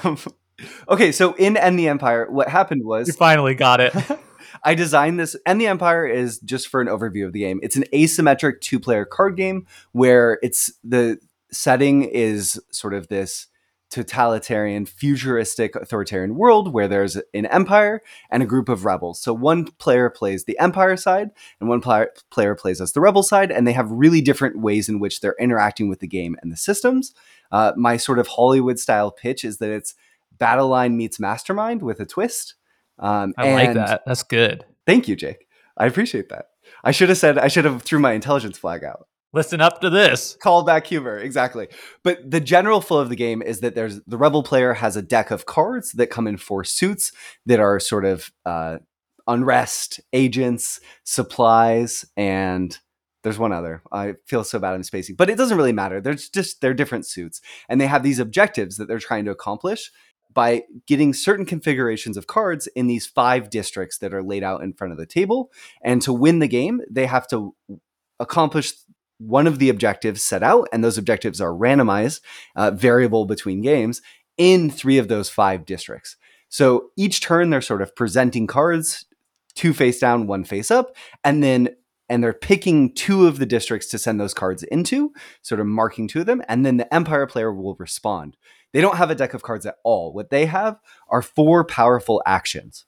great. okay, so in "End the Empire," what happened was you finally got it. I designed this. "End the Empire" is just for an overview of the game. It's an asymmetric two-player card game where it's the setting is sort of this totalitarian, futuristic, authoritarian world where there's an empire and a group of rebels. So one player plays the empire side and one player, player plays as the rebel side, and they have really different ways in which they're interacting with the game and the systems. Uh, my sort of Hollywood style pitch is that it's Battle Line meets Mastermind with a twist. Um, I like that. That's good. Thank you, Jake. I appreciate that. I should have said I should have threw my intelligence flag out. Listen up to this. Callback humor, exactly. But the general flow of the game is that there's the rebel player has a deck of cards that come in four suits that are sort of uh, unrest, agents, supplies, and there's one other. I feel so bad I'm spacing, but it doesn't really matter. There's just they're different suits, and they have these objectives that they're trying to accomplish by getting certain configurations of cards in these five districts that are laid out in front of the table. And to win the game, they have to accomplish one of the objectives set out, and those objectives are randomized, uh, variable between games in three of those five districts. So each turn, they're sort of presenting cards, two face down, one face up, and then and they're picking two of the districts to send those cards into, sort of marking two of them, and then the Empire player will respond. They don't have a deck of cards at all. What they have are four powerful actions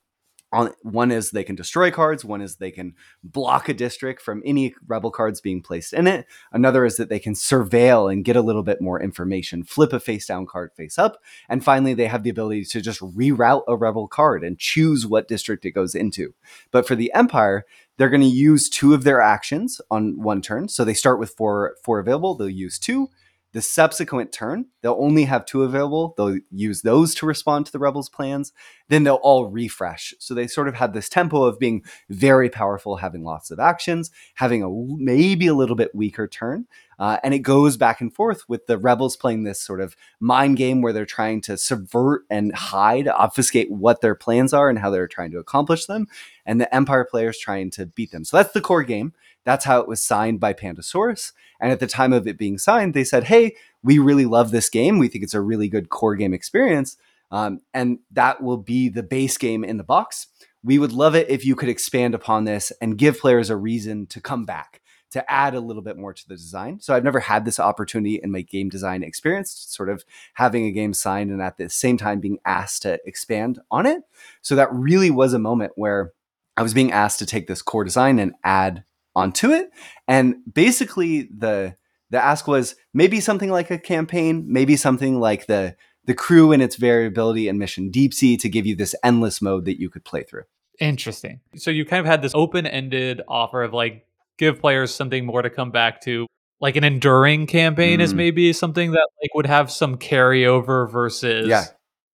on one is they can destroy cards one is they can block a district from any rebel cards being placed in it another is that they can surveil and get a little bit more information flip a face down card face up and finally they have the ability to just reroute a rebel card and choose what district it goes into but for the empire they're going to use two of their actions on one turn so they start with four four available they'll use two the subsequent turn, they'll only have two available. They'll use those to respond to the rebels' plans. Then they'll all refresh. So they sort of have this tempo of being very powerful, having lots of actions, having a maybe a little bit weaker turn. Uh, and it goes back and forth with the rebels playing this sort of mind game where they're trying to subvert and hide, obfuscate what their plans are and how they're trying to accomplish them. And the Empire players trying to beat them. So that's the core game. That's how it was signed by Pandasaurus. And at the time of it being signed, they said, hey, we really love this game. We think it's a really good core game experience. Um, and that will be the base game in the box. We would love it if you could expand upon this and give players a reason to come back, to add a little bit more to the design. So I've never had this opportunity in my game design experience, sort of having a game signed and at the same time being asked to expand on it. So that really was a moment where I was being asked to take this core design and add onto it. And basically the the ask was maybe something like a campaign, maybe something like the the crew and its variability and mission deep sea to give you this endless mode that you could play through. Interesting. So you kind of had this open-ended offer of like give players something more to come back to. Like an enduring campaign mm. is maybe something that like would have some carryover versus yeah.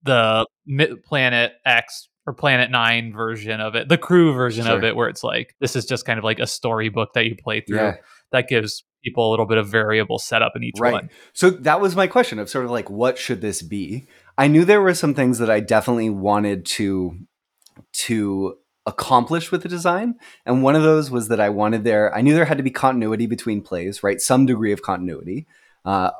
the Planet X or Planet Nine version of it, the crew version Sure. of it, where it's like this is just kind of like a storybook that you play through. Yeah. That gives people a little bit of variable setup in each Right. one. So that was my question of sort of like, what should this be? I knew there were some things that I definitely wanted to to accomplish with the design, and one of those was that I wanted there. I knew there had to be continuity between plays, right? Some degree of continuity. Uh,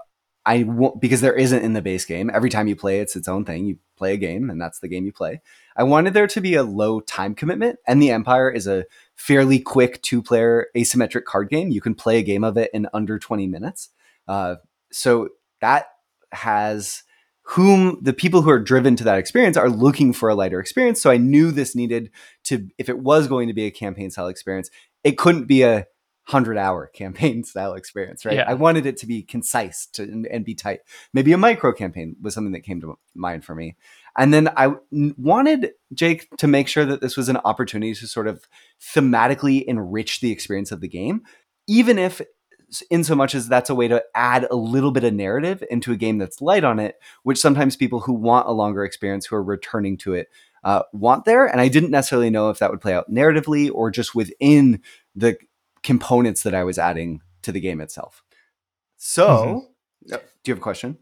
I won't because there isn't in the base game. Every time you play, it's its own thing. You play a game, and that's the game you play. I wanted there to be a low time commitment, and the Empire is a fairly quick two-player asymmetric card game. You can play a game of it in under twenty minutes. Uh, so that has whom the people who are driven to that experience are looking for a lighter experience. So I knew this needed to, if it was going to be a campaign style experience, it couldn't be a hundred hour campaign style experience, right? Yeah. I wanted it to be concise to, and, and be tight. Maybe a micro campaign was something that came to mind for me. And then I wanted Jake to make sure that this was an opportunity to sort of thematically enrich the experience of the game, even if in so much as that's a way to add a little bit of narrative into a game that's light on it, which sometimes people who want a longer experience who are returning to it uh, want there. And I didn't necessarily know if that would play out narratively or just within the components that I was adding to the game itself. So, uh, do you have a question?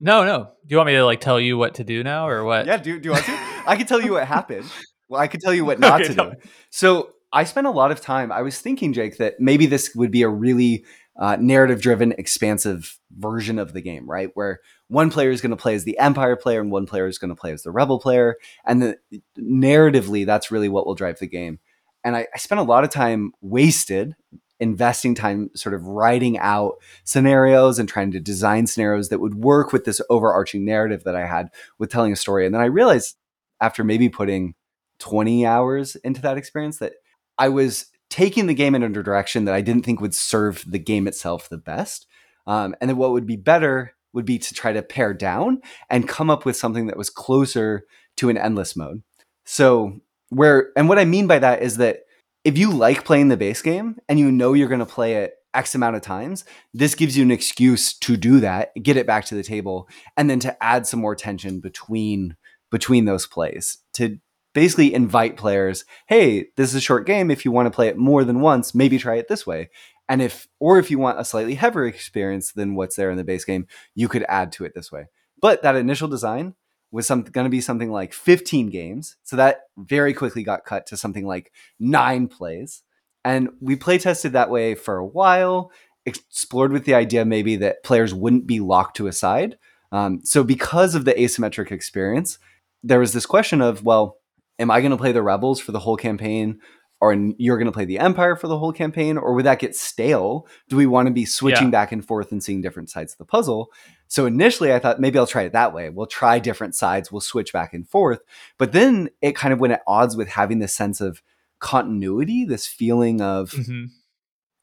No, no. Do you want me to like tell you what to do now or what? Yeah, do, do you want to? I can tell you what happened. Well, I could tell you what not Okay, to tell do. So I spent a lot of time. I was thinking, Jake, that maybe this would be a really uh, narrative-driven, expansive version of the game, right? Where one player is going to play as the Empire player and one player is going to play as the Rebel player, and the, narratively, that's really what will drive the game. And I, I spent a lot of time wasted investing time sort of writing out scenarios and trying to design scenarios that would work with this overarching narrative that I had with telling a story. And then I realized after maybe putting 20 hours into that experience that I was taking the game in a direction that I didn't think would serve the game itself the best. Um, and then what would be better would be to try to pare down and come up with something that was closer to an endless mode. So, where, and what I mean by that is that if you like playing the base game and you know you're going to play it X amount of times, this gives you an excuse to do that, get it back to the table, and then to add some more tension between between those plays to basically invite players, hey, this is a short game. If you want to play it more than once, maybe try it this way. And if or if you want a slightly heavier experience than what's there in the base game, you could add to it this way. But that initial design was some going to be something like 15 games. So that very quickly got cut to something like 9 plays. And we play tested that way for a while, explored with the idea maybe that players wouldn't be locked to a side. Um, so because of the asymmetric experience, there was this question of, well, am I going to play the rebels for the whole campaign or you're going to play the empire for the whole campaign or would that get stale? Do we want to be switching Yeah. back and forth and seeing different sides of the puzzle? So initially i thought maybe i'll try it that way. We'll try different sides. We'll switch back and forth. But then it kind of went at odds with having this sense of continuity this feeling of Mhm.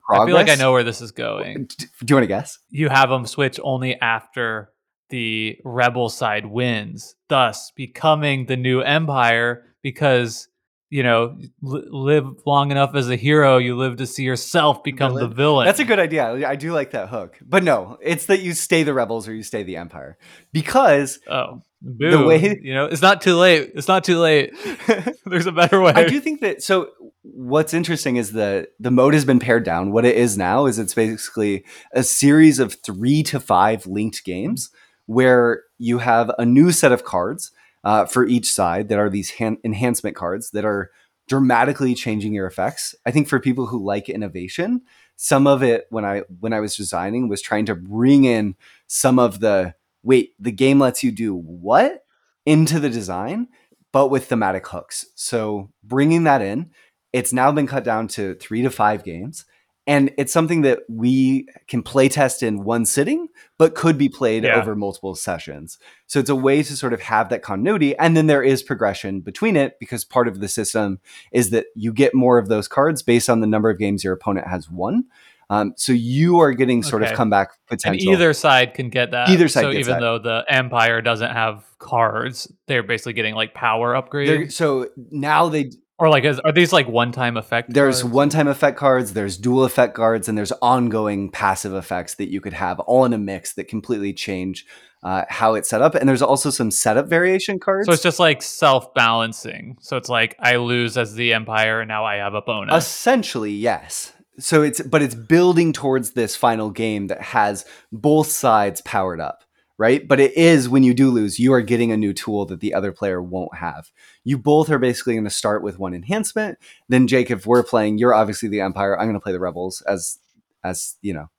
progress I feel like I know where this is going. do you want to guess? You have them switch only after the rebel side wins, thus becoming the new empire because you know li- live long enough as a hero you live to see yourself become the Villain. That's a good idea. I do like that hook. But no, it's that you stay the rebels or you stay the empire. Because oh boo. way- you know it's not too late it's not too late there's a better way I do think that so what's interesting is the the mode has been pared down. What it is now is it's basically a series of 3 to 5 linked games where you have a new set of cards uh, for each side that are these han- enhancement cards that are dramatically changing your effects. I think for people who like innovation, some of it when I when I was designing was trying to bring in some of the wait, the game lets you do what into the design, but with thematic hooks. So bringing that in, it's now been cut down to three to five games. And it's something that we can play test in one sitting, but could be played Yeah. over multiple sessions. So it's a way to sort of have that continuity. And then there is progression between it because part of the system is that you get more of those cards based on the number of games your opponent has won. Um, so you are getting sort Okay. of comeback potential. and potential. either side can get that Either side so gets even that. though the empire doesn't have cards they're basically getting like power They're- upgrades so now they or like is, are these like one-time effect There's cards? one-time effect cards, there's dual effect cards, and there's ongoing passive effects that you could have all in a mix that completely change uh, how it's set up. And there's also some setup variation cards. So it's just like self balancing. So it's like I lose as the Empire, and now I have a bonus. Essentially, yes. So it's but it's building towards this final game that has both sides powered up, right? But it is when you do lose, you are getting a new tool that the other player won't have. You both are basically going to start with one enhancement. Then Jake, if we're playing, you're obviously the Empire. I'm going to play the Rebels as as you know.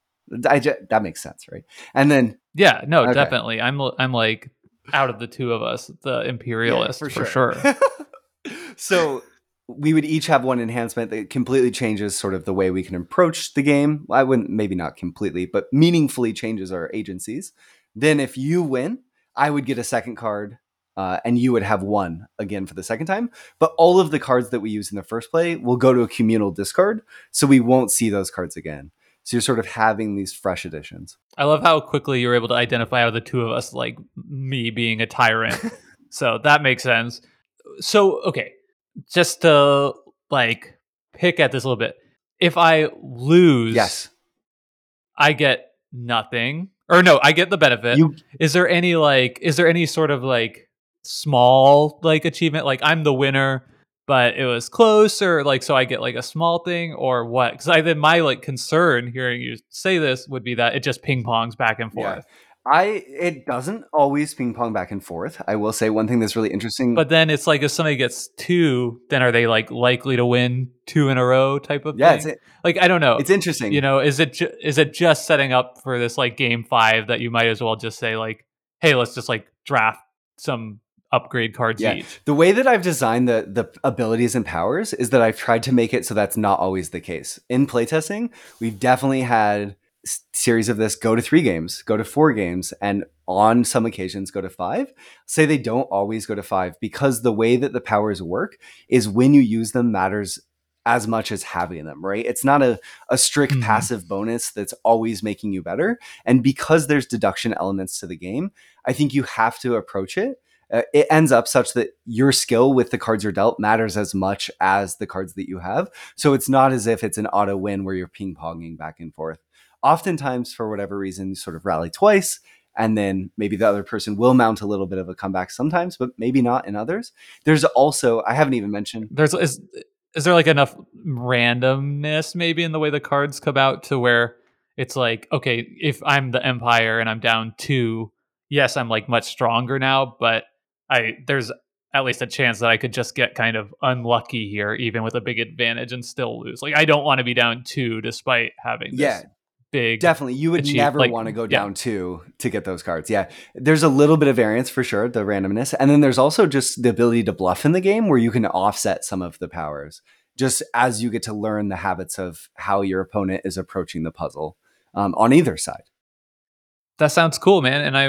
I just, that makes sense, right? And then yeah, no, Okay. definitely. I'm I'm like out of the two of us, the imperialist Yeah, for, sure. so we would each have one enhancement that completely changes sort of the way we can approach the game. I wouldn't maybe not completely, but meaningfully changes our agencies. Then if you win, I would get a second card. Uh, and you would have one again for the second time. But all of the cards that we use in the first play will go to a communal discard, so we won't see those cards again. So you're sort of having these fresh additions. I love how quickly you're able to identify out of the two of us, like me being a tyrant. so that makes sense. So okay, just to like pick at this a little bit. If I lose, Yes, I get nothing. Or no, I get the benefit. you is there any like is there any sort of like small like achievement like i'm the winner but it was close or like so i get like a small thing or what because i then my like concern hearing you say this would be that it just ping pongs back and Yeah. I it doesn't always ping pong back and forth. I will say one thing that's really interesting. but then it's like if somebody gets two then are they like likely to win two in a row type of yeah, thing like i don't know it's interesting. you know is it ju- is it just setting up for this like game five that you might as well just say like hey let's just like draft some upgrade cards Yeah. each the way that I've designed the the abilities and powers is that I've tried to make it so that's not always the case. In playtesting, we've definitely had series of this go to 3 games, go to 4 games and on some occasions go to 5. Say they don't always go to 5 because the way that the powers work is when you use them matters as much as having them, right? It's not a, a strict Mhm. passive bonus that's always making you better. And because there's deduction elements to the game, I think you have to approach it uh, it ends up such that your skill with the cards you're dealt matters as much as the cards that you have. So it's not as if it's an auto win where you're ping ponging back and forth. Oftentimes, for whatever reason, you sort of rally twice, and then maybe the other person will mount a little bit of a comeback sometimes, but maybe not in others. There's also, I haven't even mentioned, there's is is there like enough randomness maybe in the way the cards come out to where it's like okay if i'm the empire and i'm down two yes i'm like much stronger now but i there's at least a chance that i could just get kind of unlucky here even with a big advantage and still lose like i don't want to be down two despite having this yeah, big Definitely. You would achieve- never like, want to go yeah. down two to get those cards. Yeah. There's a little bit of variance for sure, the randomness. And then there's also just the ability to bluff in the game where you can offset some of the powers just as you get to learn the habits of how your opponent is approaching the puzzle um, on either side. that sounds cool man and i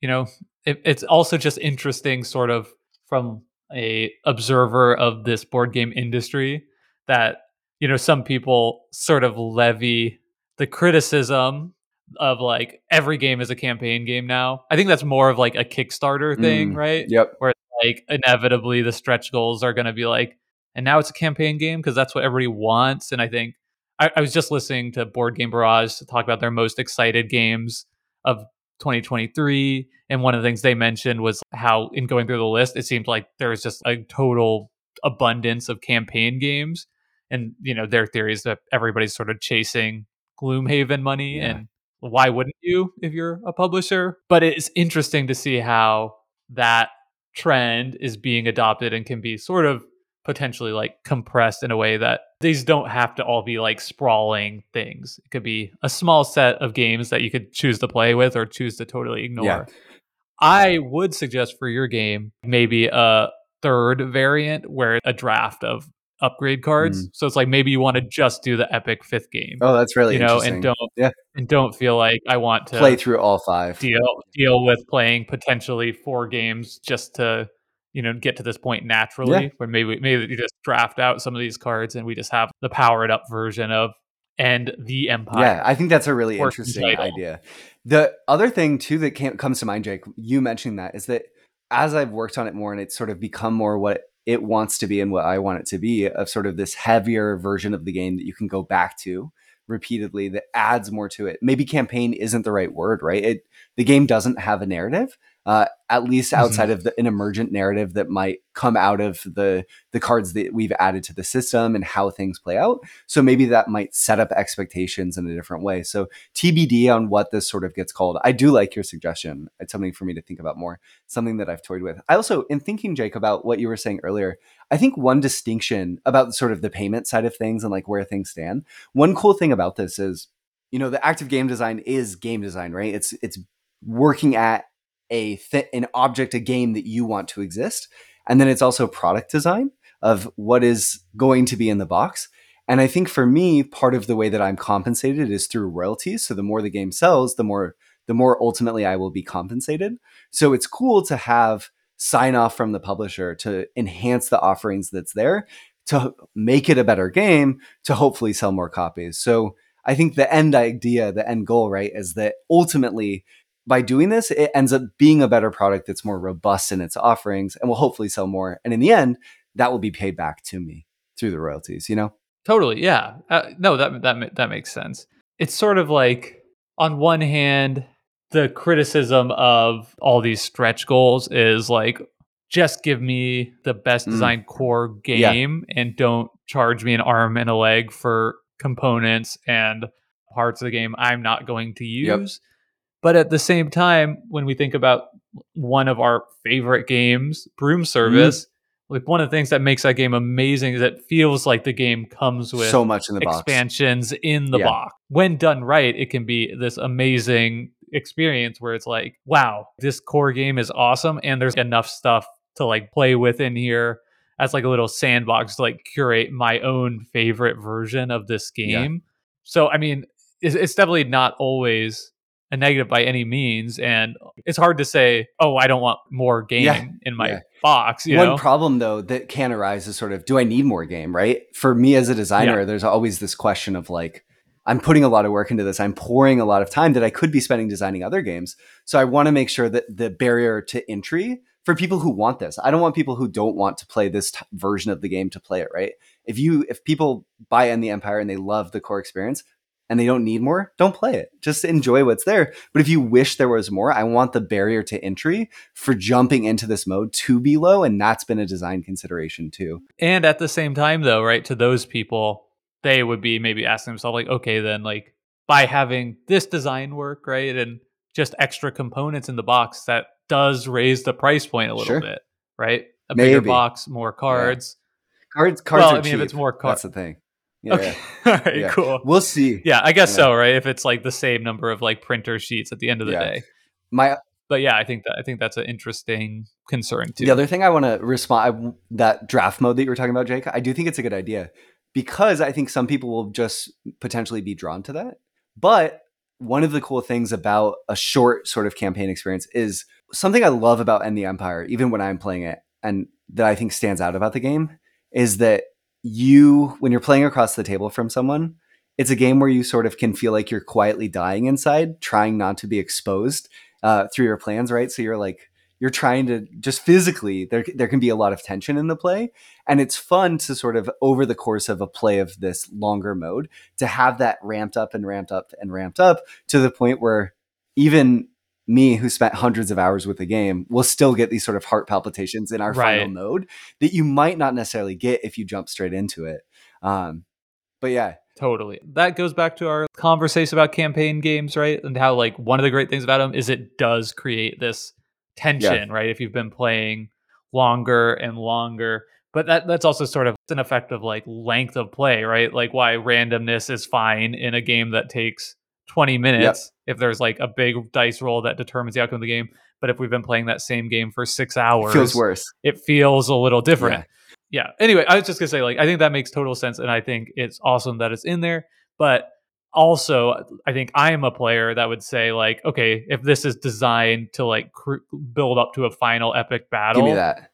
you know it, it's also just interesting sort of from a observer of this board game industry that you know some people sort of levy the criticism of like every game is a campaign game now i think that's more of like a kickstarter thing Mm, right Yep. Where like inevitably the stretch goals are going to be like and now it's a campaign game because that's what everybody wants and i think I, I was just listening to board game barrage to talk about their most excited games of 2023 and one of the things they mentioned was how in going through the list it seemed like there was just a total abundance of campaign games and you know their theory is that everybody's sort of chasing gloomhaven money Yeah. and why wouldn't you if you're a publisher but it's interesting to see how that trend is being adopted and can be sort of potentially like compressed in a way that these don't have to all be like sprawling things. It could be a small set of games that you could choose to play with or choose to totally ignore. Yeah. I would suggest for your game maybe a third variant where a draft of upgrade cards. Mm. So it's like maybe you want to just do the epic fifth game. Oh, that's really you know, interesting. and don't Yeah. and don't feel like I want to Play through all five. deal deal with playing potentially four games just to you know get to this point naturally Yeah. where maybe maybe you just draft out some of these cards and we just have the powered up version of and the empire Yeah, I think that's a really interesting title. idea. The other thing too that came, comes to mind, Jake, you mentioning that is that as I've worked on it more and it's sort of become more what it wants to be and what I want it to be, of sort of this heavier version of the game that you can go back to repeatedly that adds more to it. Maybe campaign isn't the right word, right? It the game doesn't have a narrative, uh, at least Mm-hmm. outside of the, an emergent narrative that might come out of the the cards that we've added to the system and how things play out. So maybe that might set up expectations in a different way. So TBD on what this sort of gets called. I do like your suggestion. It's something for me to think about more. Something that I've toyed with. I also, in thinking, Jake, about what you were saying earlier, I think one distinction about sort of the payment side of things and like where things stand. One cool thing about this is, you know, the active game design is game design, right? It's it's working at a th- an object, a game that you want to exist, and then it's also product design of what is going to be in the box. And I think for me, part of the way that I'm compensated is through royalties. So the more the game sells, the more the more ultimately I will be compensated. So it's cool to have sign off from the publisher to enhance the offerings that's there to make it a better game to hopefully sell more copies. So I think the end idea, the end goal, right, is that ultimately by doing this, it ends up being a better product that's more robust in its offerings and will hopefully sell more. And in the end, that will be paid back to me through the royalties, you know? Totally, yeah. Uh, no, that that that makes sense. It's sort of like on one hand, the criticism of all these stretch goals is like just give me the best Mm. designed core Yeah. game and don't charge me an arm and a leg for components and parts of the game I'm not going to Yep. But at the same time, when we think about one of our favorite games, Broom mm-hmm. Service, like one of the things that makes that game amazing is it feels like the game comes with so much in the box. expansions in the Yeah. box. When done right, it can be this amazing experience where it's like, wow, this core game is awesome and there's enough stuff to like play with in here as like a little sandbox to like curate my own favorite version of this Yeah. game. So I mean, it's, it's definitely not always a negative by any means and it's hard to say, oh, I don't want more game Yeah. in my Yeah. box, you One know. problem though that can arise is sort of do I need more game, right? For me as a designer, there's always this question of like I'm putting a lot of work into this. I'm pouring a lot of time that I could be spending designing other games. So I want to make sure that the barrier to entry for people who want this. I don't want people who don't want to play this t- version of the game to play it, right? If you if people buy in the Empire and they love the core experience and they don't need more, don't play it. Just enjoy what's there. But if you wish there was more, I want the barrier to entry for jumping into this mode to be low and that's been a design consideration too. And at the same time, though, right, to those people, they would be maybe asking themselves, like, okay, then, like, by having this design work, right, and just extra components in the box, that does raise the price point a little Sure. bit, right? A bigger box, more cards. Cards cards Well, I mean, if it's more car- that's the thing. Yeah, okay, all right, Yeah. cool. We'll see. Yeah, I guess Yeah. so, right? If it's like the same number of like printer sheets at the end of the Yeah. day. My But yeah, I think that I think that's an interesting concern too. The other thing I want to respond that draft mode that you were talking about, Jake. I do think it's a good idea because I think some people will just potentially be drawn to that. But one of the cool things about a short sort of campaign experience is something I love about End the Empire, even when I'm playing it, and that I think stands out about the game is that you, when you're playing across the table from someone, it's a game where you sort of can feel like you're quietly dying inside, trying not to be exposed uh, through your plans, right? So you're like, you're trying to just physically there there can be a lot of tension in the play and it's fun to sort of over the course of a play of this longer mode to have that ramped up and ramped up and ramped up to the point where even me who spent hundreds of hours with the game will still get these sort of heart palpitations in our final mode that you might not necessarily get if you jump straight into it um but yeah Totally. That goes back to our conversation about campaign games, right? And how like one of the great things about them is it does create this tension, right? If you've been playing longer and longer. But that that's also sort of an effect of like length of play, right? Like why randomness is fine in a game that takes 20 minutes if there's like a big dice roll that determines the outcome of the game. But if we've been playing that same game for six hours, it feels worse it feels a little different. Yeah. Yeah. Anyway, I was just gonna say, like, I think that makes total sense, and I think it's awesome that it's in there. But also, I think I am a player that would say, like, okay, if this is designed to like cr- build up to a final epic battle, give me that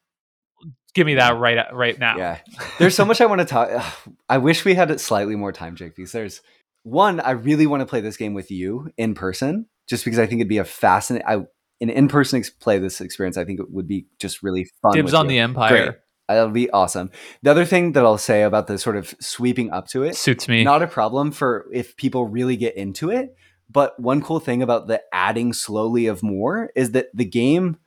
give me that mm. right right now. Yeah. There's so much I want to talk. I wish we had it slightly more time, Jake, because there's one, I really want to play this game with you in person, just because I think it'd be a fascinating, I, an in person ex- play this experience, I think it would be just really fun. Dibs on you. the Empire. Great. That'll be awesome. The other thing that I'll say about the sort of sweeping up to it suits me. Not a problem for if people really get into it. But one cool thing about the adding slowly of more is that the game,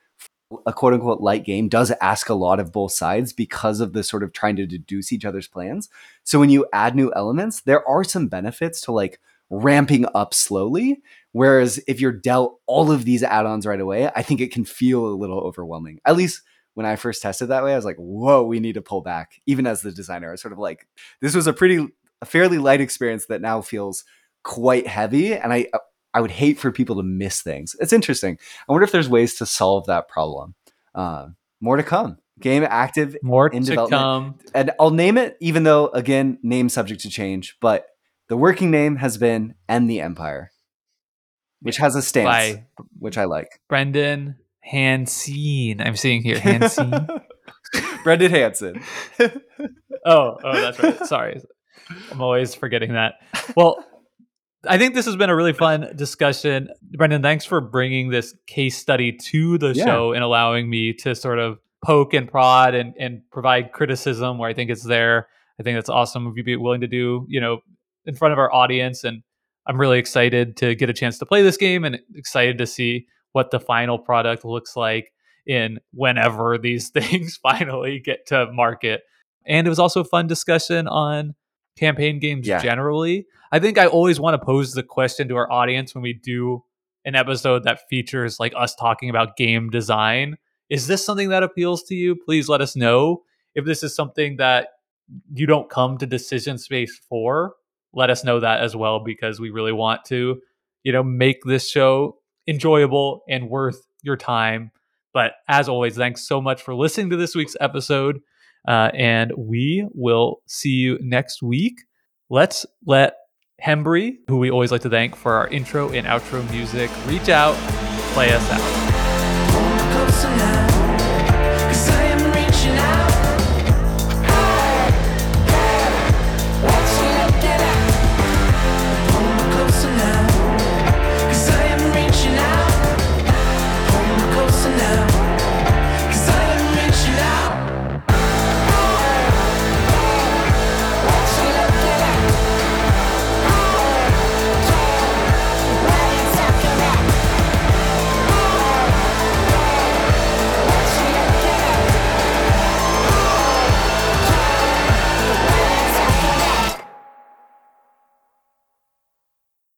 a quote unquote light game, does ask a lot of both sides because of the sort of trying to deduce each other's plans. So when you add new elements, there are some benefits to like ramping up slowly. Whereas if you're dealt all of these add ons right away, I think it can feel a little overwhelming. At least when I first tested that way, I was like, whoa, we need to pull back. Even as the designer, I was sort of like, this was a pretty, a fairly light experience that now feels quite heavy. And I, I would hate for people to miss things. It's interesting. I wonder if there's ways to solve that problem. Uh, more to come. Game active, more in to development. come. And I'll name it, even though, again, name subject to change, but the working name has been End the Empire, which has a stance, By which I like. Brendan Hansen. I'm seeing here Hansen. Brendan Hansen. oh, oh, that's right. Sorry, I'm always forgetting that. Well, I think this has been a really fun discussion, Brendan. Thanks for bringing this case study to the yeah. show and allowing me to sort of poke and prod and and provide criticism where I think it's there. I think that's awesome if you'd be willing to do, you know, in front of our audience. And I'm really excited to get a chance to play this game and excited to see what the final product looks like in whenever these things finally get to market. And it was also a fun discussion on campaign games yeah. generally. I think I always want to pose the question to our audience when we do an episode that features like us talking about game design. Is this something that appeals to you? Please let us know. If this is something that you don't come to decision space for, let us know that as well because we really want to, you know, make this show enjoyable and worth your time. But as always, thanks so much for listening to this week's episode. Uh, and we will see you next week. Let's let Hembry, who we always like to thank for our intro and outro music, reach out, play us out.